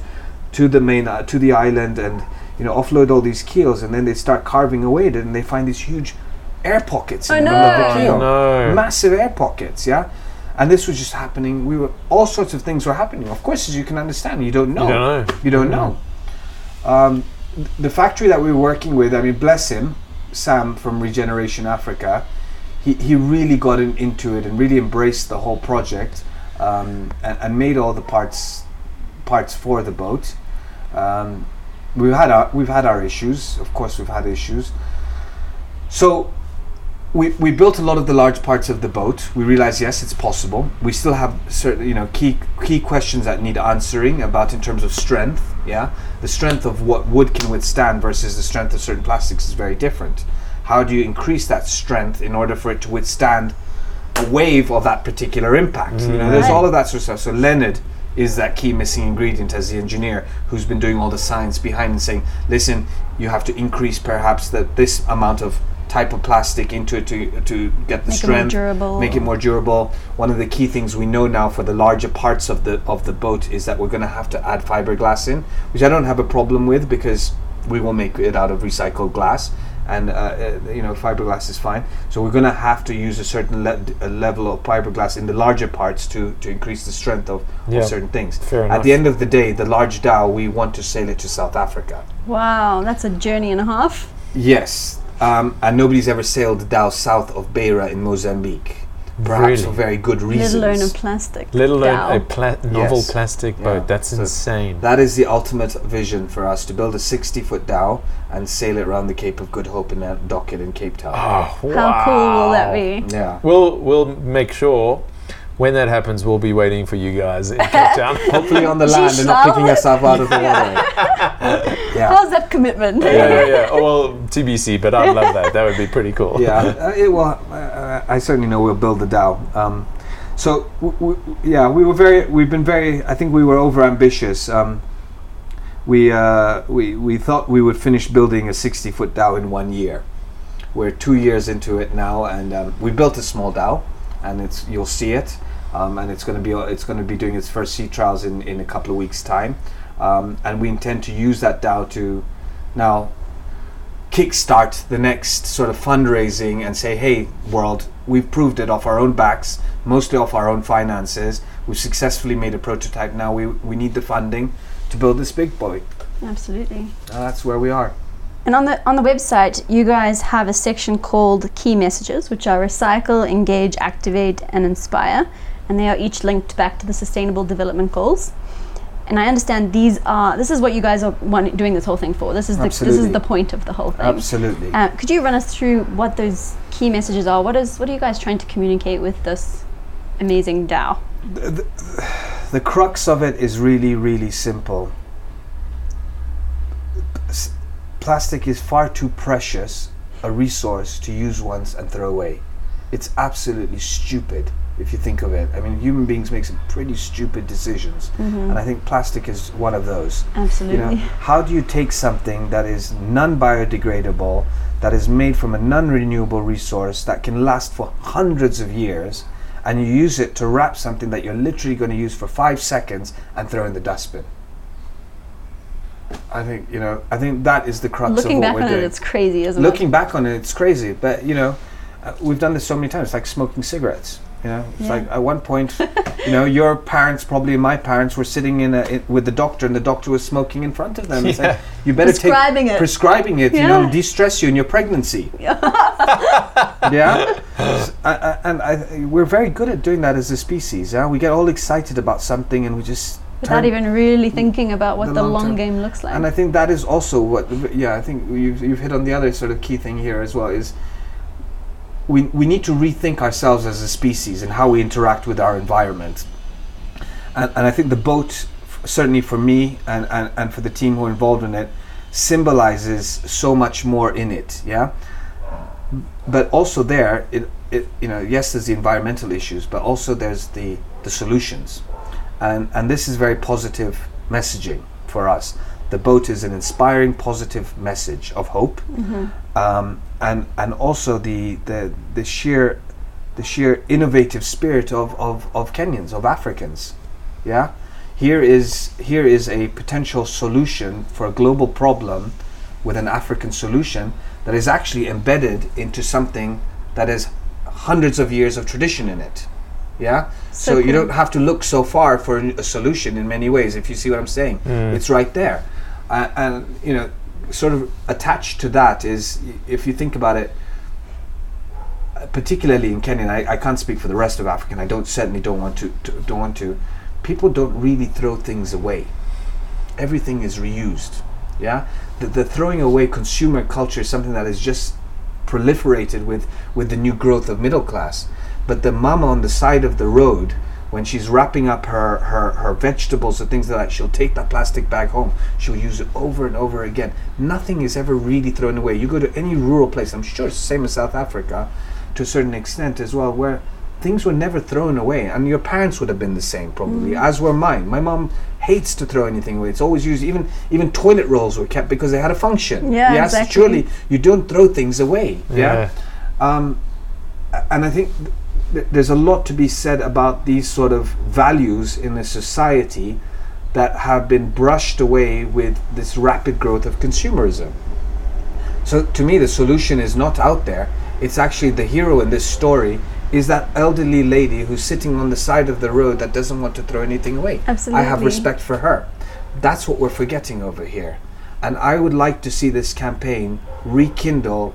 to the main uh, to the island and you know offload all these keels. And then they start carving away at it and they find these huge air pockets in Oh, the middle of the keel. Oh, no. massive air pockets yeah? And this was just happening. We were all sorts of things were happening. Of course as you can understand you don't know You don't know. you don't know. Um, th- the factory that we were working with i mean bless him sam from regeneration africa he, he really got in, into it and really embraced the whole project um, and, and made all the parts parts for the boat. Um, we've had our we've had our issues, of course we've had issues. So we, we built a lot of the large parts of the boat. We realized yes, it's possible. We still have certain you know key key questions that need answering about in terms of strength. Yeah, the strength of what wood can withstand versus the strength of certain plastics is very different. How do you increase that strength in order for it to withstand a wave of that particular impact? You know, there's mm-hmm. all of that sort of stuff. So Leonard is that key missing ingredient as the engineer who's been doing all the science behind and saying, listen, you have to increase perhaps that this amount of type of plastic into it to to get the Make it more strength, durable. make it more durable. One of the key things we know now for the larger parts of the of the boat is that we're going to have to add fiberglass in, which I don't have a problem with because we will make it out of recycled glass. And uh, uh, you know, fiberglass is fine. So we're going to have to use a certain le- a level of fiberglass in the larger parts to, to increase the strength of, Yeah. of certain things. Fair At enough. the end of the day, the large dhow, we want to sail it to South Africa. Wow, that's a journey and a half. Yes, um, and nobody's ever sailed the dhow south of Beira in Mozambique. Perhaps Really? for very good reasons. Let alone a plastic. Let alone dowel. a pla- novel Yes. plastic Yeah. boat. That's So insane. That is the ultimate vision for us to build a 60 foot dhow and sail it around the Cape of Good Hope and dock it in Cape Town. Oh, How cool will that be? Yeah. We'll we'll make sure when that happens, we'll be waiting for you guys in Cape Town. Hopefully on the land and not shall. picking us up out of the water. yeah. How's that commitment? yeah, yeah, yeah. Oh, well, TBC, but I'd love that. That would be pretty cool. yeah, uh, it, well, uh, I certainly know we'll build the dhow. Um, so, w- w- yeah, we were very, we've been very, I think we were over ambitious. Um, we, uh, we, we thought we would finish building a 60 foot dhow in one year. We're two years into it now, and um, we built a small dhow, and it's you'll see it, um, and it's going to be it's going to be doing its first sea trials in, in a couple of weeks' time, um, and we intend to use that dhow to now kickstart the next sort of fundraising and say, hey, world, we've proved it off our own backs, mostly off our own finances. We've successfully made a prototype. Now we, we need the funding to build this big boy. Absolutely. And that's where we are. And on the on the website, you guys have a section called Key Messages, which are recycle, engage, activate, and inspire, and they are each linked back to the Sustainable Development Goals. And I understand these are this is what you guys are want, doing this whole thing for. This is the this is the point of the whole thing. Absolutely. Uh, could you run us through what those key messages are? What is what are you guys trying to communicate with this amazing dhow? the crux of it is really, really simple. Plastic is far too precious a resource to use once and throw away. It's absolutely stupid if you think of it. I mean, human beings make some pretty stupid decisions, and I think plastic is one of those. Absolutely. You know, how do you take something that is non-biodegradable, that is made from a non-renewable resource that can last for hundreds of years, and you use it to wrap something that you're literally going to use for five seconds and throw in the dustbin? I think you know. I think that is the crux Looking of what we're doing. Looking back on it, it's crazy, isn't it? Looking back on it, it's crazy. But you know, uh, we've done this so many times. It's like smoking cigarettes. You know, it's Yeah. like at one point, you know, your parents, probably my parents, were sitting in, a, in with the doctor, and the doctor was smoking in front of them. Yeah. you better Prescribing take it. prescribing it. You know, Yeah. de-stress you in your pregnancy. yeah, I- I- and I, we're very good at doing that as a species. Yeah, we get all excited about something, and we just Without even really thinking about what the the, long long game looks like. and I think that is also what, yeah, I think you've, you've hit on the other sort of key thing here as well is we, we need to rethink ourselves as a species and how we interact with our environment. And, and I think the boat, certainly for me and, and, and for the team who are involved in it, symbolizes so much more in it, yeah? But also there, it, it, you know, yes, there's the environmental issues, but also there's the, the solutions and and this is very positive messaging for us. The boat is an inspiring, positive message of hope, um, and and also the the the sheer the sheer innovative spirit of, of, of Kenyans of Africans, yeah. Here is here is a potential solution for a global problem, with an African solution that is actually embedded into something that has hundreds of years of tradition in it. Yeah. So So, you don't have to look so far for a a solution in many ways. If you see what I'm saying, it's right there, and you know, sort of attached to that is, if you think about it, particularly in Kenya, I, I can't speak for the rest of Africa, and I don't certainly don't want to, to don't want to. People don't really throw things away. Everything is reused. Yeah, the, the throwing away consumer culture is something that is just proliferated with with the new growth of middle class. But the mama on the side of the road, when she's wrapping up her, her, her vegetables or things like that, she'll take that plastic bag home. She'll use it over and over again. Nothing is ever really thrown away. You go to any rural place, I'm sure it's the same as South Africa to a certain extent as well, where things were never thrown away. And your parents would have been the same probably, as were mine. My mom hates to throw anything away. It's always used even even toilet rolls were kept because they had a function. Yeah, yes, exactly. surely you don't throw things away. Yeah. yeah? Um, and I think th- th- there's a lot to be said about these sort of values in a society that have been brushed away with this rapid growth of consumerism. So to me, the solution is not out there. It's actually the hero in this story is that elderly lady who's sitting on the side of the road that doesn't want to throw anything away. Absolutely. I have respect for her. That's what we're forgetting over here. And I would like to see this campaign rekindle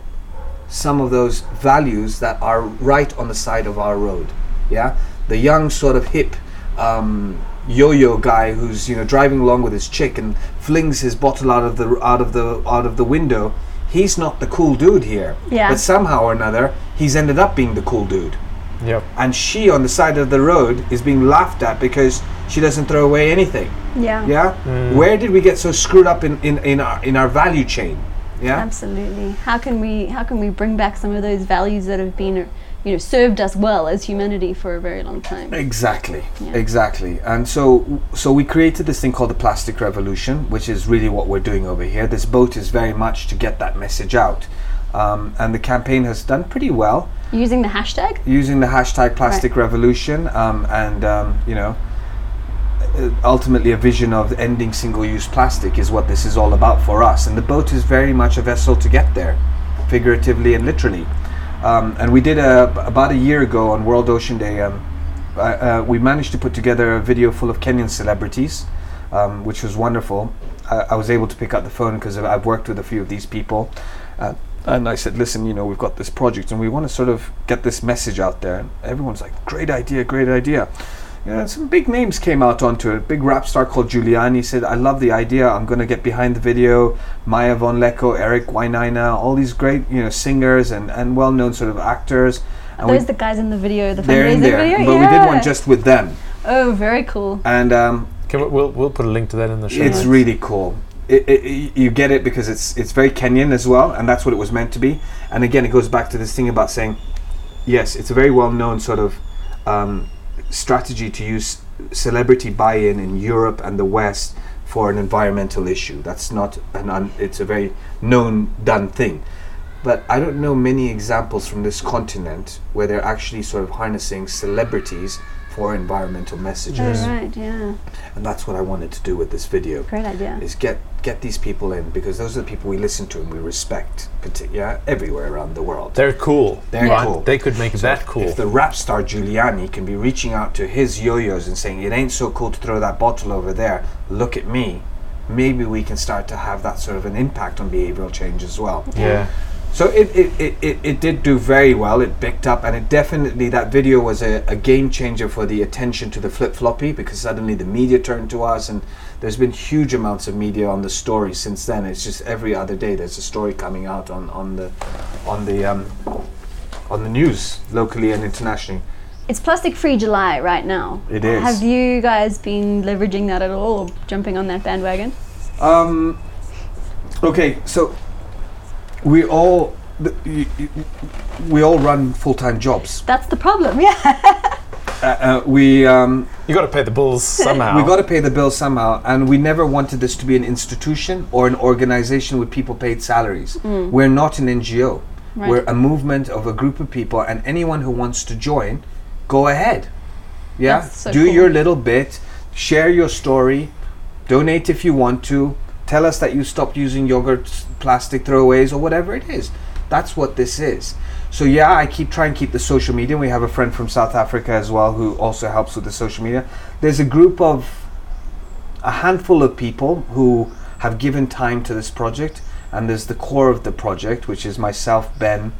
some of those values that are right on the side of our road. Yeah, the young sort of hip um, yo-yo guy who's you know driving along with his chick and flings his bottle out of the out of the out of the window. He's not the cool dude here. Yeah. But somehow or another, he's ended up being the cool dude. Yep. And she on the side of the road is being laughed at because she doesn't throw away anything. yeah. Yeah. Where did we get so screwed up in, in, in our in our value chain? Yeah. Absolutely. How can we how can we bring back some of those values that have been you know served us well as humanity for a very long time? Exactly, Yeah. exactly. And so, so we created this thing called the plastic revolution, which is really what we're doing over here. This boat is very much to get that message out, um, and the campaign has done pretty well Using the hashtag? using the hashtag plastic revolution, um, and um, you know, ultimately a vision of ending single-use plastic is what this is all about for us. And the boat is very much a vessel to get there, figuratively and literally. Um, and we did a, about a year ago on World Ocean Day. Um, uh, uh, we managed to put together a video full of Kenyan celebrities, um, which was wonderful. I, I was able to pick up the phone because I've worked with a few of these people. Uh, and I said, listen, you know, we've got this project and we want to sort of get this message out there. And everyone's like, great idea, great idea. You know, some big names came out onto it. Big rap star called Juliani said, I love the idea. I'm going to get behind the video. Maia von Lekow, Eric Wainaina, all these great, you know, singers and, and well-known sort of actors. Are those the guys in the video, the they're in there, video? but yeah. we did one just with them. Oh, very cool. And um, Can we, we'll, we'll put a link to that in the show it's notes. really cool. It, it, it- you get it because it's it's very Kenyan as well, and that's what it was meant to be. And again, it goes back to this thing about saying, yes, it's a very well known sort of um, strategy to use celebrity buy-in in Europe and the West for an environmental issue. That's not an un, it's a very known done thing. But I don't know many examples from this continent where they're actually sort of harnessing celebrities for environmental messages, Oh, right, yeah. and that's what I wanted to do with this video Great idea. is get get these people in because those are the people we listen to and we respect, parti- yeah, everywhere around the world. They're cool. They're right? cool. They could make that cool. If the rap star Juliani can be reaching out to his yo-yos and saying it ain't so cool to throw that bottle over there, look at me. Maybe we can start to have that sort of an impact on behavioral change as well. yeah. So it, it, it, it, it did do very well. It picked up, and it definitely that video was a, a game changer for the attention to the Flipflopi because suddenly the media turned to us, and there's been huge amounts of media on the story since then. It's just every other day there's a story coming out on, on the on the um, on the news locally and internationally. It's Plastic Free July right now. It is. Have you guys been leveraging that at all or jumping on that bandwagon? Um, okay, so we all the, y- y- we all run full time jobs. That's the problem, yeah. Uh, uh, we um, You got to pay the bills somehow. We got to pay the bills somehow, and we never wanted this to be an institution or an organization with people paid salaries. We're not an NGO. Right. We're a movement of a group of people, and anyone who wants to join, go ahead. Yeah, so do cool. your little bit, share your story, donate if you want to. Tell us that you stopped using yogurt plastic throwaways or whatever it is. That's what this is. So yeah, I keep trying to keep the social media. We have a friend from South Africa as well who also helps with the social media. There's a group of a handful of people who have given time to this project, and there's the core of the project, which is myself, Ben,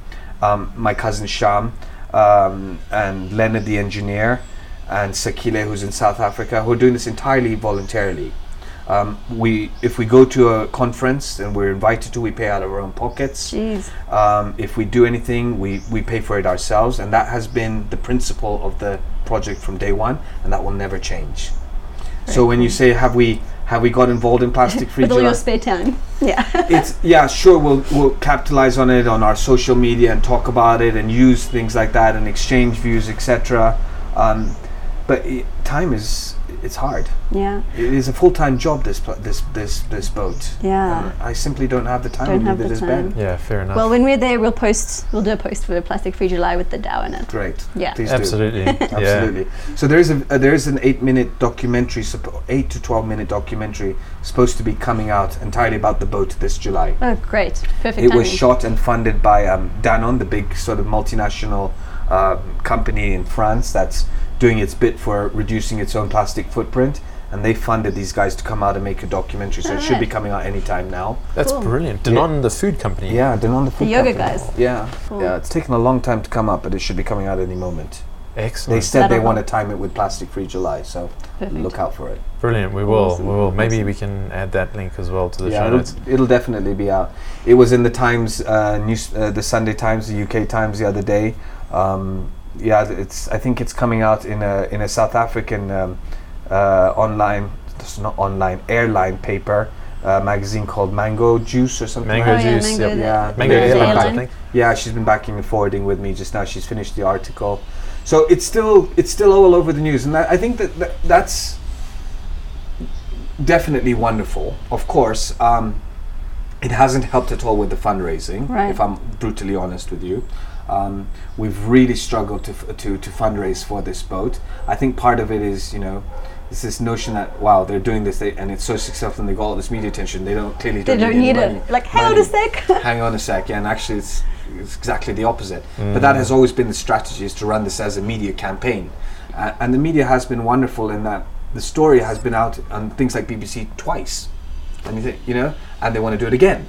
um, my cousin Sham, um, and Leonard the engineer, and Sakile, who's in South Africa, who are doing this entirely voluntarily. Um, we, if we go to a conference and we're invited to, we pay out of our own pockets. Jeez. Um, if we do anything, we, we pay for it ourselves, and that has been the principle of the project from day one, and that will never change. so when you say have we have we got involved in plastic free With all your spare time. Yeah. it's yeah sure we'll we'll capitalize on it on our social media and talk about it and use things like that and exchange views etc. Um, but i time is it's hard. yeah. It is a full time job. This pl- this this this boat. Yeah. And I simply don't have the time. Don't and have the time. Ben. yeah, fair enough. Well, when we're there, we'll post. We'll do a post for Plastic Free July with the dhow in it. Great. Yeah. Please do. Absolutely. yeah. Absolutely. So there is a uh, there is an eight minute documentary, suppo- eight to twelve minute documentary, supposed to be coming out entirely about the boat this July. Oh, great! Perfect. It was shot and funded by um, Danone, the big sort of multinational uh, company in France that's doing its bit for reducing its own plastic footprint. And they funded these guys to come out and make a documentary, so it should be coming out anytime now. That's Cool. brilliant. Danone, the food company. Yeah, Danone, the food Company. The yoga company. guys. Yeah, Cool. yeah. It's taken a long time to come up, but it should be coming out any moment. Excellent. They Excellent. said they That'll want to help. time it with Plastic Free July, so Perfect. look out for it. Brilliant. We will. Awesome. We will. Maybe Awesome. we can add that link as well to the yeah, show it'll, notes. it'll definitely be out. It was in the Times uh, news, uh, the Sunday Times, the UK Times, the other day. Um, yeah, it's. I think it's coming out in a in a South African um, uh, online, it's not online airline paper uh, magazine called Mango Juice or something. Mango Oh like yeah, juice, mango. yep. Yeah. Mango Yeah, Airlines, I airline. think. Yeah, she's been backing and forwarding with me just now. She's finished the article, so it's still it's still all over the news, and I, I think that, that that's definitely wonderful. Of course, um, it hasn't helped at all with the fundraising. Right. If I'm brutally honest with you, um, we've really struggled to, f- to to fundraise for this boat. I think part of it is you know. It's this notion that wow they're doing this they, and it's so successful and they got all this media attention they don't clearly They don't, don't need any money- it. Like, hang on a sec. hang on a sec yeah and actually it's, it's exactly the opposite but that has always been the strategy is to run this as a media campaign uh, and the media has been wonderful in that the story has been out on things like bbc twice and you think, you know, and they want to do it again,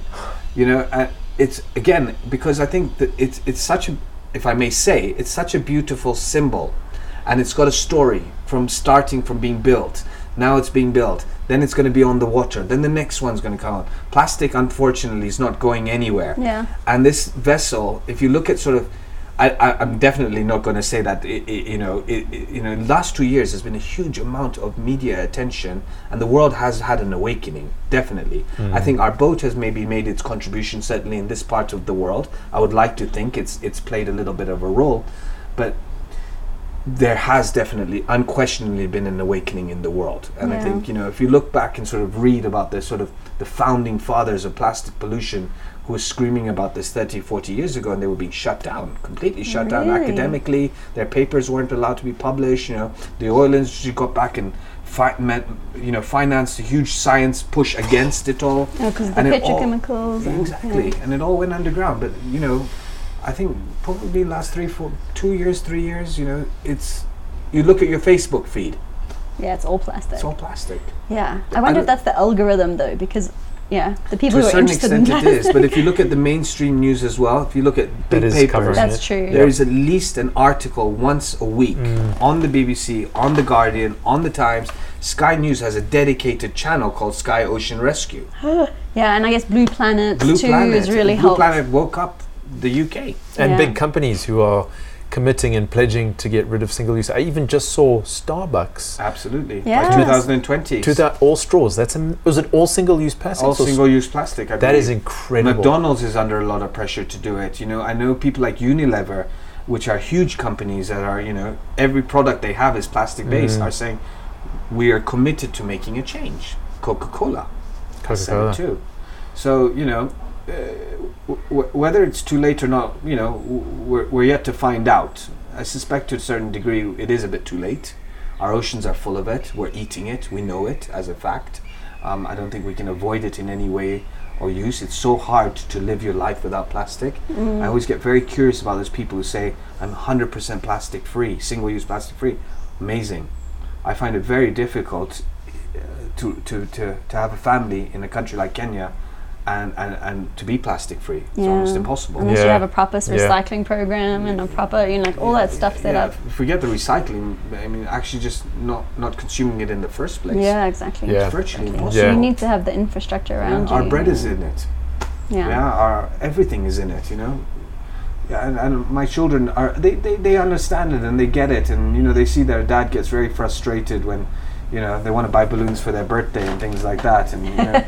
you know. And it's again because I think that it's it's such a, if I may say, it's such a beautiful symbol, and it's got a story from starting from being built. Now it's being built. Then it's going to be on the water. Then the next one's going to come out. Plastic, unfortunately, is not going anywhere. Yeah. And this vessel, if you look at sort of, I, I, I'm definitely not going to say that. i i you know, i i you know, the last two years, there's been a huge amount of media attention, and the world has had an awakening. Definitely, I hmm. think our boat has maybe made its contribution. Certainly in this part of the world, I would like to think it's it's played a little bit of a role, but there has definitely unquestionably been an awakening in the world and i think you know if you look back and sort of read about the sort of the founding fathers of plastic pollution who were screaming about this 30 40 years ago and they were being shut down completely shut down academically. Their papers weren't allowed to be published you know. The oil industry got back and fi- met, you know financed a huge science push against it all. Oh, because the And it all- petrochemicals. and- exactly. and it all went underground. But you know i think probably last three four two years three years you know it's you look at your facebook feed. Yeah, it's all plastic. it's all plastic. Yeah, I wonder don't- if that's the algorithm though, because yeah, the people to a who are certain interested in extent it plastic. is but if you look at the mainstream news as well if you look at big is papers covering that's it. true. there is at least an article once a week Mm. on the BBC, on the Guardian, on the Times. Sky News has a dedicated channel called Sky Ocean Rescue. Yeah, and I guess Blue Planet Blue too Planet, has really Blue helped. Planet woke up the UK. and Yeah. big companies who are committing and pledging to get rid of single use. I even just saw Starbucks. Absolutely. Yes. By 2020. To that all straws. That's an, was it all single use plastic? all single-use plastic. I That is believe. incredible. McDonald's is under a lot of pressure to do it. You know, I know people like Unilever, which are huge companies that are, you know, every product they have is plastic based, Mm. are saying we are committed to making a change. Coca-Cola, Coca-Cola. too. So you know, w- w- whether it's too late or not, you know, w- we're, we're yet to find out. I suspect to a certain degree it is a bit too late. Our oceans are full of it. We're eating it. We know it as a fact. Um, I don't think we can avoid it in any way or use. It's so hard to live your life without plastic. Mm. I always get very curious about those people who say, I'm 100% plastic free, single use plastic free. Amazing. I find it very difficult uh, to, to, to, to have a family in a country like Kenya and, and, and to be plastic free. It's Yeah. almost impossible. Unless you Yeah. have a proper s- Yeah. recycling program and a proper, you know, like all that stuff set yeah, up. Forget the recycling. I mean, actually, just not not consuming it in the first place. Yeah, exactly. Yeah. It's virtually Exactly. impossible. Yeah. You need to have the infrastructure around Our you. Our bread is in it. Yeah. Yeah, our everything is in it. You know. Yeah, and, and my children are they, they, they understand it and they get it and you know they see their dad gets very frustrated when you know they want to buy balloons for their birthday and things like that and you know,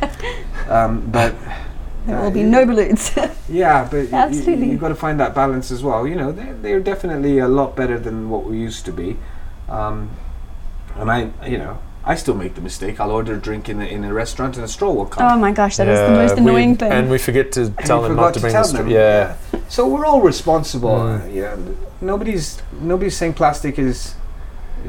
um, but There uh, will be no balloons. Yeah, but y- y- Absolutely. you've got to find that balance as well. You know, they're, they're definitely a lot better than what we used to be. Um, and I, you know, I still make the mistake. I'll order a drink in a, in a restaurant and a straw will come. oh my gosh, that is the most annoying thing. And we forget to tell them not to bring the straw. them. Yeah. So we're all responsible. Mm. Uh, yeah, nobody's nobody's saying plastic is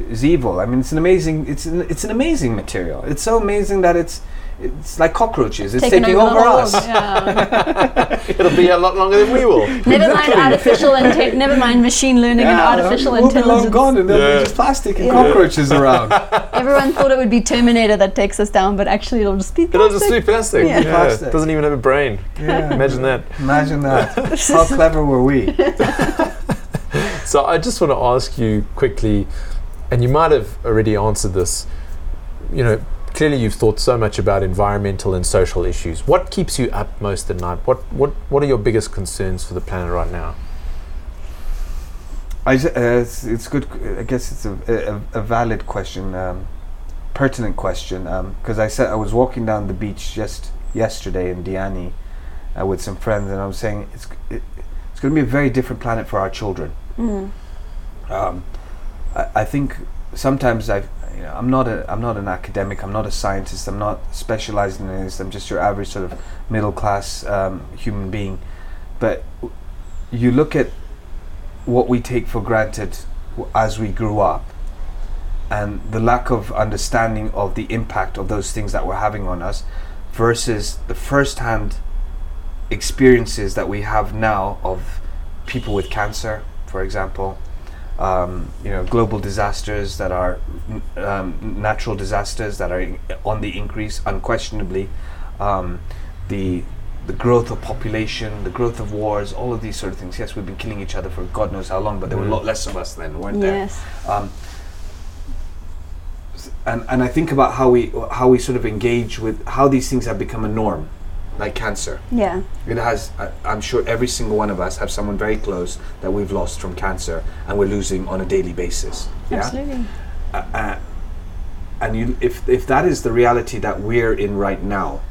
is evil. I mean, it's an amazing it's an, it's an amazing material. It's so amazing that it's it's like cockroaches. It's taking, over, us. Yeah. It'll be a lot longer than we will. never mind artificial inte- never mind machine learning and artificial we'll be long intelligence. gone and there'll Yeah. be just plastic and Yeah. cockroaches around. Everyone thought it would be Terminator that takes us down, but actually it'll just be It'll just plastic. be plastic. Yeah. Yeah. Plastic. Doesn't even have a brain. Yeah. Imagine that. Imagine that. How clever were we? So I just want to ask you quickly, and you might have already answered this. You know, clearly you've thought so much about environmental and social issues. What keeps you up most at night? What what what are your biggest concerns for the planet right now? I, s- uh, it's, it's good. I guess it's a, a, a valid question, um, pertinent question. Because I said I was walking down the beach just yesterday in Diani uh, with some friends, and I was saying it's it, it's going to be a very different planet for our children. Mm. Um, I, I think sometimes I, you know, I'm not a, I'm not an academic. I'm not a scientist. I'm not specialized in this. I'm just your average sort of middle class um, human being. But you look at what we take for granted as we grew up, and the lack of understanding of the impact of those things that were having on us, versus the first-hand experiences that we have now of people with cancer, for example, um, you know, global disasters that are n- um, natural disasters that are in- on the increase, unquestionably. um, the the growth of population, the growth of wars, all of these sort of things. Yes, we've been killing each other for God knows how long, but there were a Mm. lot less of us then, weren't Yes. there? Um, and and I think about how we how we sort of engage with how these things have become a norm, like cancer. Yeah. It has. I, I'm sure every single one of us have someone very close that we've lost from cancer, and we're losing on a daily basis. Yeah. Absolutely. Uh, uh, and you, if if that is the reality that we're in right now,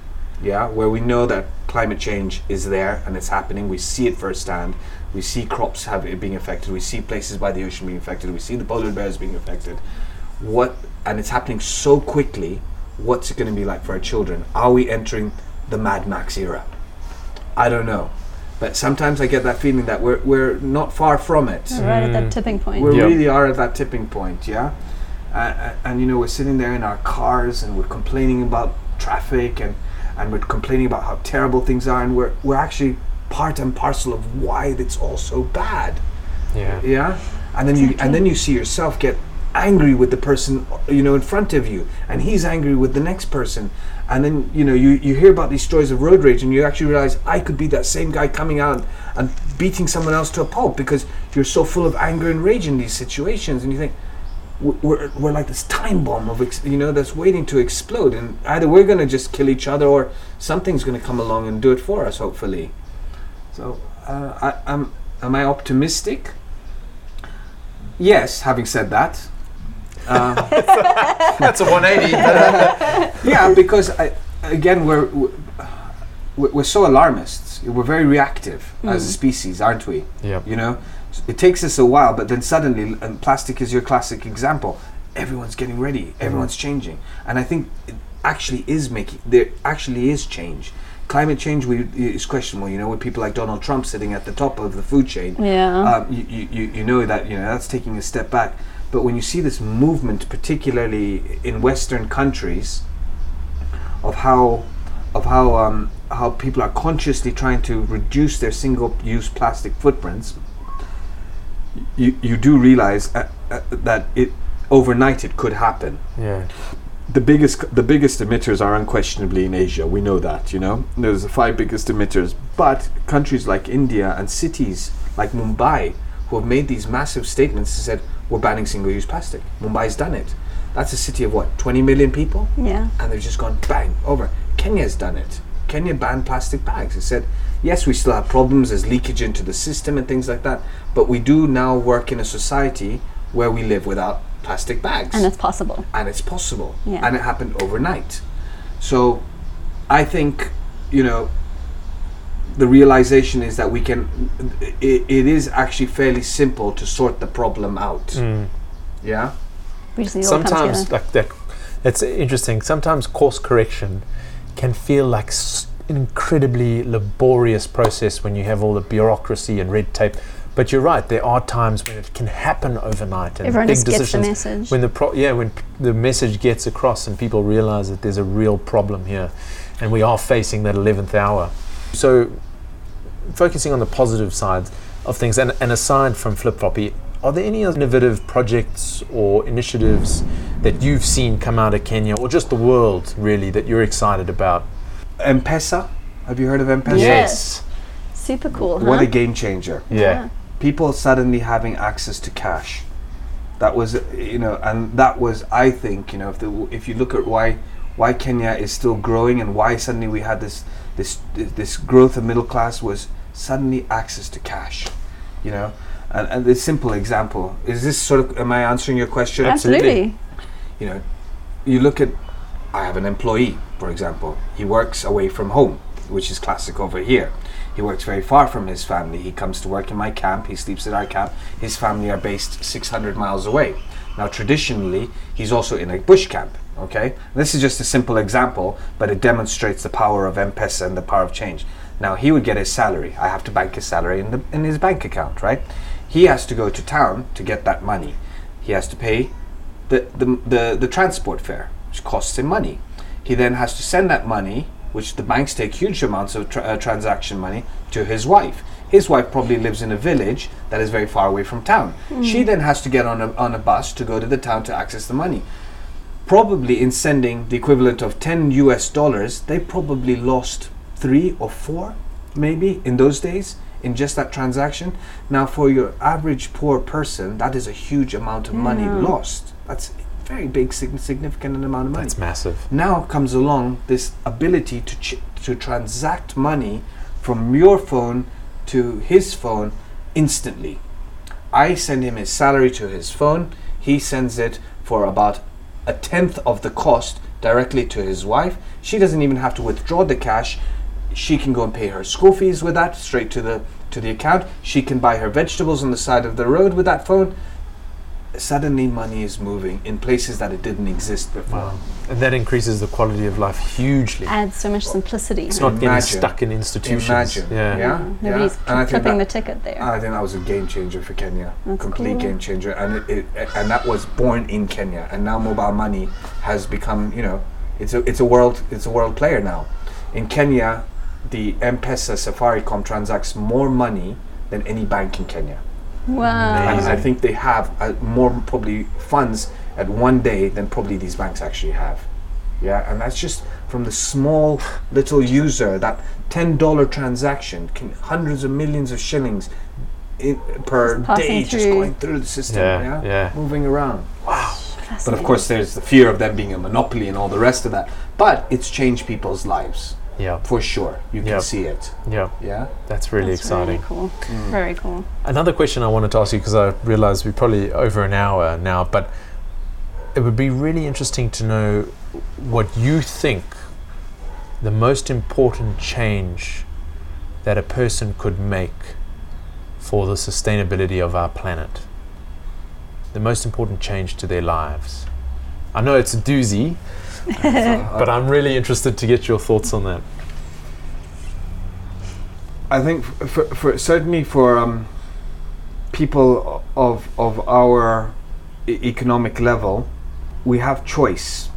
yeah, where we know that climate change is there and it's happening, we see it firsthand. We see crops have it being affected. We see places by the ocean being affected. We see the polar bears being affected. What and it's happening so quickly. What's it going to be like for our children? Are we entering the Mad Max era? I don't know, but sometimes I get that feeling that we're we're not far from it We're right at that Mm. tipping point. we Yeah. really are at that tipping point yeah uh, and you know we're sitting there in our cars and we're complaining about traffic and and we're complaining about how terrible things are and we're we're actually part and parcel of why it's all so bad Yeah. yeah and then you and then you see yourself get angry with the person you know in front of you and he's angry with the next person and then you know you you hear about these stories of road rage and you actually realize i could be that same guy coming out and beating someone else to a pulp because you're so full of anger and rage in these situations. And you think we're, we're like this time bomb of ex- you know that's waiting to explode. And either we're going to just kill each other or something's going to come along and do it for us hopefully. So uh, I, am am i optimistic? Yes having said that uh, That's a 180. yeah because I, again we're we're we're so alarmists. We're very reactive as a species aren't we? Yeah. you know? S- it takes us a while but then suddenly and plastic is your classic example. Everyone's getting ready. Everyone's changing. And i think it actually is making there actually is change climate change we, is questionable you know with people like donald trump sitting at the top of the food chain Yeah. um, you, you, you you know that you know that's taking a step back but when you see this movement particularly in western countries of how of how um, how people are consciously trying to reduce their single-use plastic footprints you you do realize uh, uh, that it overnight it could happen Yeah. The biggest the biggest emitters are unquestionably in Asia. We know that, you know. There's the five biggest emitters, but countries like India and cities like Mumbai who have made these massive statements and said we're banning single-use plastic. Mumbai's done it. That's a city of what 20 million people, yeah. and they've just gone bang over. Kenya's done it. Kenya banned plastic bags. It said yes, we still have problems. There's leakage into the system and things like that, but we do now work in a society where we live without plastic bags And it's possible. and it's possible Yeah. and it happened overnight so i think you know the realization is that we can it, it is actually fairly simple to sort the problem out Mm. yeah We just all Sometimes, like that, it's interesting. Sometimes course correction can feel like s- an incredibly laborious process when you have all the bureaucracy and red tape. But you're right. There are times when it can happen overnight, and Everyone big just gets the decisions. message. when the pro- yeah when p- the message gets across and people realize that there's a real problem here and we are facing that 11th hour so focusing on the positive sides of things and, and aside from Flipflopi are there any innovative projects or initiatives that you've seen come out of Kenya or just the world really that you're excited about m-pesa have you heard of m-pesa Yes. Super cool, huh? what a game changer yeah, people suddenly having access to cash. That was you know and that was i think you know if the, if you look at why why kenya is still growing and why suddenly we had this this this growth of middle class was suddenly access to cash you know? And, and this simple example is this sort of am i answering your question? Absolutely. you know you look at i have an employee for example. He works away from home which is classic over here he works very far from his family. He comes to work in my camp. He sleeps at our camp. His family are based 600 miles away. Now traditionally he's also in a bush camp okay? This is just a simple example but it demonstrates the power of m-pesa and the power of change. Now he would get his salary. I have to bank his salary in, the, in his bank account right? He has to go to town to get that money. He has to pay the, the, the, the transport fare, which costs him money. He then has to send that money, which the banks take huge amounts of tra- uh, transaction money, to his wife. His wife probably lives in a village that is very far away from town. She then has to get on a, on a bus to go to the town to access the money. probably in sending the equivalent of 10 US dollars, they probably lost three or four, maybe in those days, in just that transaction. Now, for your average poor person, that is a huge amount of money lost. That's very big, significant amount of money. That's massive. now comes along this ability to ch- to transact money from your phone to his phone instantly. I send him his salary to his phone. He sends it for about a tenth of the cost directly to his wife. She doesn't even have to withdraw the cash. She can go and pay her school fees with that straight to the to the account. She can buy her vegetables on the side of the road with that phone. Suddenly money is moving in places that it didn't exist before. Wow. And that increases the quality of life hugely. Adds so much simplicity. It's not getting stuck in institutions. Imagine. Yeah. Yeah. Mm-hmm. Nobody's yeah. And I think clipping the ticket there. I think that was a game changer for Kenya. That's Complete cool. game changer, and it, it and that was born in Kenya. And now mobile money has become, you know, it's a it's a world it's a world player now. In Kenya, the M-Pesa Safaricom transacts more money than any bank in Kenya. Wow. And I think they have uh, more probably funds at one day than probably these banks actually have. Yeah, and that's just from the small little user. That ten dollar transaction can hundreds of millions of shillings in, per Just passing day just going through the system. Yeah, Yeah, yeah. moving around. Wow. But of course, there's the fear of them being a monopoly and all the rest of that. But it's changed people's lives Yeah. for sure. You can Yep. see it. Yeah. Yeah. That's really That's exciting. Very cool. Mm. Very cool. Another question I wanted to ask you because I realize we're probably over an hour now, but it would be really interesting to know what you think the most important change that a person could make for the sustainability of our planet. The most important change to their lives. I know it's a doozy, but I'm really interested to get your thoughts on that. I think for, for certainly for um, people of of our e- economic level, we have choice,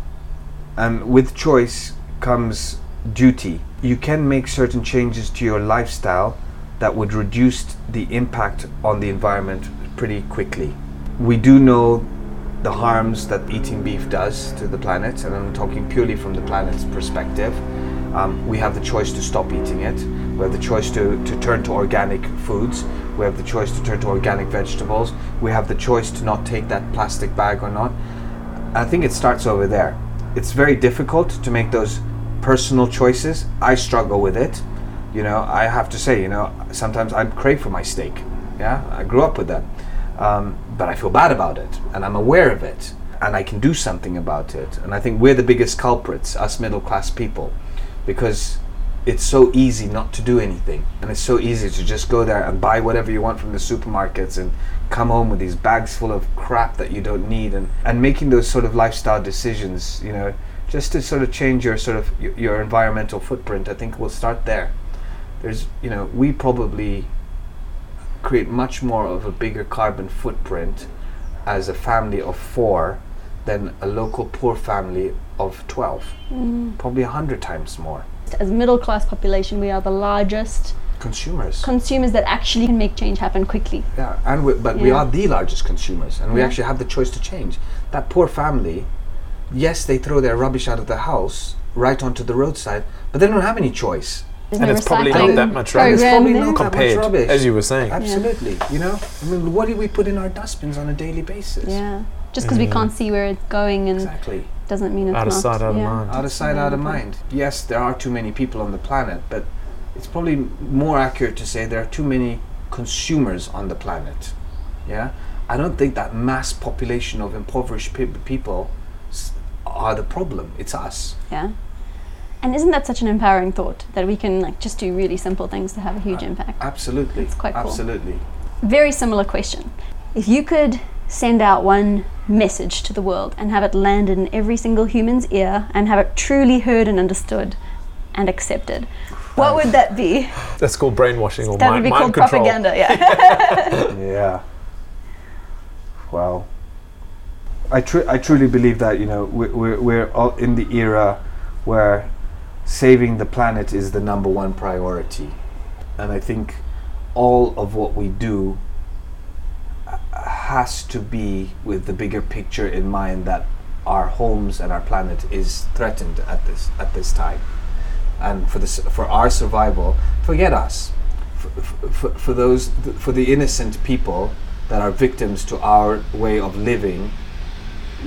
and with choice comes duty. You can make certain changes to your lifestyle that would reduce the impact on the environment pretty quickly. We do know the harms that eating beef does to the planet, and I'm talking purely from the planet's perspective. Um, we have the choice to stop eating it. We have the choice to, to turn to organic foods. We have the choice to turn to organic vegetables. We have the choice to not take that plastic bag or not. I think it starts over there. It's very difficult to make those personal choices. I struggle with it. You know, I have to say, you know, sometimes I crave for my steak. Yeah, I grew up with that. Um, but I feel bad about it, and I'm aware of it, and I can do something about it. And I think we're the biggest culprits, us middle class people, because it's so easy not to do anything, and it's so easy to just go there and buy whatever you want from the supermarkets and come home with these bags full of crap that you don't need, and and making those sort of lifestyle decisions, you know, just to sort of change your sort of your, your environmental footprint. I think we'll start there. There's, you know, we probably create much more of a bigger carbon footprint as a family of four than a local poor family of 12 mm. probably a hundred times more. As middle class population, we are the largest consumers. consumers that actually can make change happen quickly. yeah and we, but we are the largest consumers and we actually have the choice to change. That poor family yes they throw their rubbish out of the house right onto the roadside but they don't have any choice And no it's probably not that much program rubbish. It's probably there. not that much Compared, rubbish. as you were saying. absolutely you know i mean what do we put in our dustbins on a daily basis Yeah. Just because we Mm. can't see where it's going and exactly doesn't mean it's Out of not. sight, out of mind. out of sight, out of mind. Yes, there are too many people on the planet, but it's probably more accurate to say there are too many consumers on the planet. Yeah, I don't think that mass population of impoverished pe- people s- are the problem. It's us. Yeah. And isn't that such an empowering thought that we can like just do really simple things to have a huge impact? Absolutely, That's quite cool. absolutely. Very similar question. If you could send out one message to the world and have it land in every single human's ear and have it truly heard and understood and accepted, what would that be? That's called brainwashing or that mind, would be mind called control. propaganda, yeah. Yeah. Well, I tr- I truly believe that you know we're we're, we're all in the era where saving the planet is the number one priority, and I think all of what we do uh, has to be with the bigger picture in mind that our homes and our planet is threatened at this at this time, and for this for our survival, forget us. For, for, for those for the innocent people that are victims to our way of living,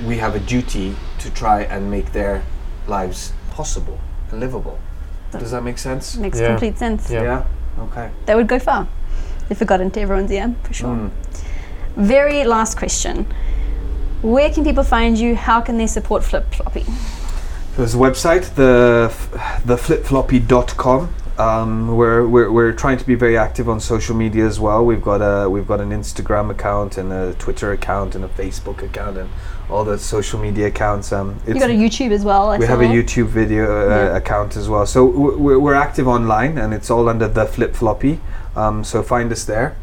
we have a duty to try and make their lives possible livable. Does that make sense? Makes Yeah. complete sense. Yeah. Okay. That would go far if it got into everyone's ear, for sure. Mm. Very last question. Where can people find you? How can they support Flipflopi? There's a website, the theflipflopi.com. Um, we're, we're, we're trying to be very active on social media as well. We've got a we've got an Instagram account and a Twitter account and a Facebook account and all the social media accounts. Um, You got a YouTube as well. I we have a. YouTube video uh, Yeah. account as well. So we're, we're active online, and it's all under the Flipflopi. Um, so find us there.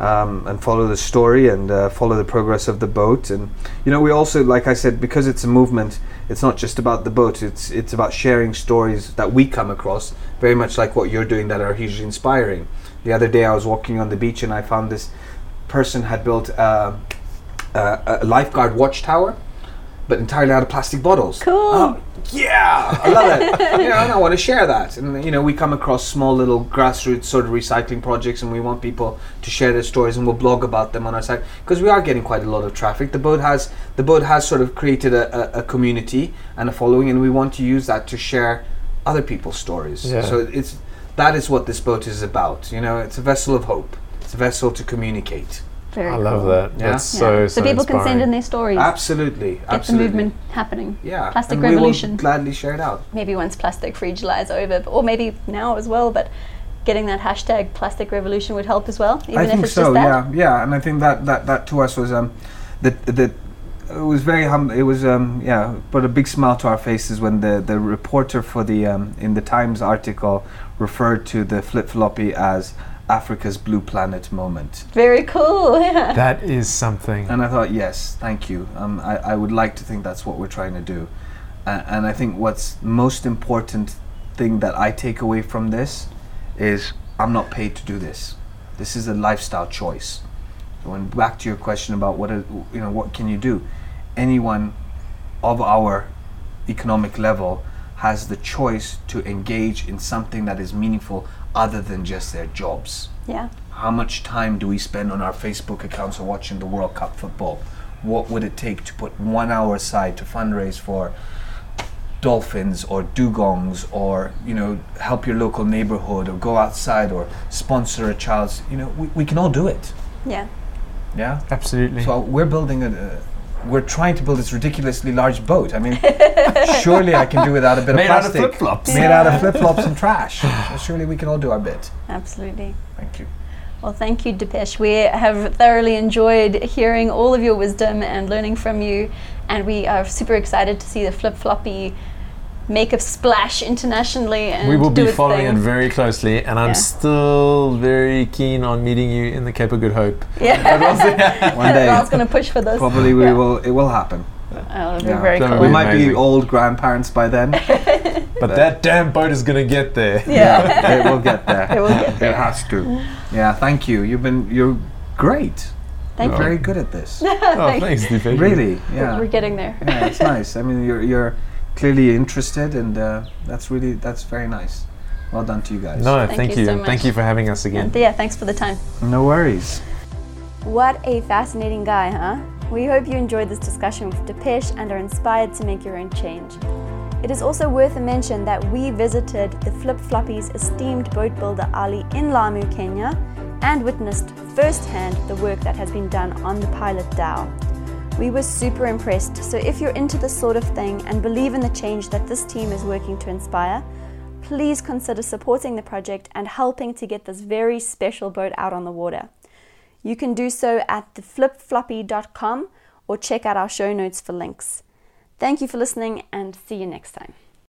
Um, and follow the story and uh, follow the progress of the boat. And you know, we also, like I said, because it's a movement, it's not just about the boat. It's it's about sharing stories that we come across, very much like what you're doing, that are hugely inspiring. The other day, I was walking on the beach and I found this person had built uh, a, a lifeguard watchtower, but entirely out of plastic bottles. Cool. Oh, yeah, I love it. you know, and I want to share that. And you know, we come across small little grassroots sort of recycling projects, and we want people to share their stories, and we'll blog about them on our site because we are getting quite a lot of traffic. The boat has the boat has sort of created a, a, a community and a following, and we want to use that to share other people's stories. Yeah. So it's that is what this boat is about. You know, it's a vessel of hope. It's a vessel to communicate. Very I love cool. that. Yeah. That's Yeah. so so so people can send in their stories. Absolutely, Get absolutely. the movement happening. Yeah, Plastic and revolution. We will gladly share it out. Maybe once Plastic Free July is over, or maybe now as well. But getting that hashtag Plastic Revolution would help as well, even I if think it's so. just that. Yeah, yeah, and I think that that that to us was um, that that it was very hum. It was um, yeah, put a big smile to our faces when the the reporter for the um in the Times article referred to the Flipflopi as Africa's blue planet moment. Very cool. Yeah. That is something. And I thought, yes, thank you. Um, I, I would like to think that's what we're trying to do. Uh, and I think what's most important thing that I take away from this is I'm not paid to do this. This is a lifestyle choice. When back to your question about what are, you know what can you do, anyone of our economic level has the choice to engage in something that is meaningful other than just their jobs yeah. how much time do we spend on our Facebook accounts or watching the World Cup football? What would it take to put one hour aside to fundraise for dolphins or dugongs or you know help your local neighborhood or go outside or sponsor a child's you know we, we can all do it Yeah. yeah Absolutely. so we're building a we're trying to build this ridiculously large boat. I mean, surely I can do without a bit Made of out of plastic. flip-flops. Made out of flip flops and trash. Surely we can all do our bit. Absolutely. Thank you. Well, thank you, Dipesh. We have thoroughly enjoyed hearing all of your wisdom and learning from you, and we are super excited to see the Flipflopi make a splash internationally. And we will do be its following thing. it very closely, and I'm still very keen on meeting you in the Cape of Good Hope. Yeah, One day. I was going to push for this. Probably we Yeah. will. It will happen. Oh, it'll be Yeah. very That would cool. We might amazing. be old grandparents by then. But that damn boat is gonna get there. Yeah. it will get there. It will get there. It has to. Yeah. Thank you. You've been. You're great. Thank You're you. very good at this. Oh, thanks, Dipesh. really. Yeah. We're getting there. Yeah. It's nice. I mean, you're you're clearly interested, and uh, that's really that's very nice. Well done to you guys. No, Thank thank, you you. so and Thank you for having us again. And yeah, thanks for the time. No worries. What a fascinating guy, huh? We hope you enjoyed this discussion with Dipesh and are inspired to make your own change. It is also worth a mention that we visited the Flipflopi's esteemed boat builder Ali in Lamu, Kenya, and witnessed firsthand the work that has been done on the pilot dhow. We were super impressed, so if you're into this sort of thing and believe in the change that this team is working to inspire, please consider supporting the project and helping to get this very special boat out on the water. You can do so at theflipflopi.com or check out our show notes for links. Thank you for listening and see you next time.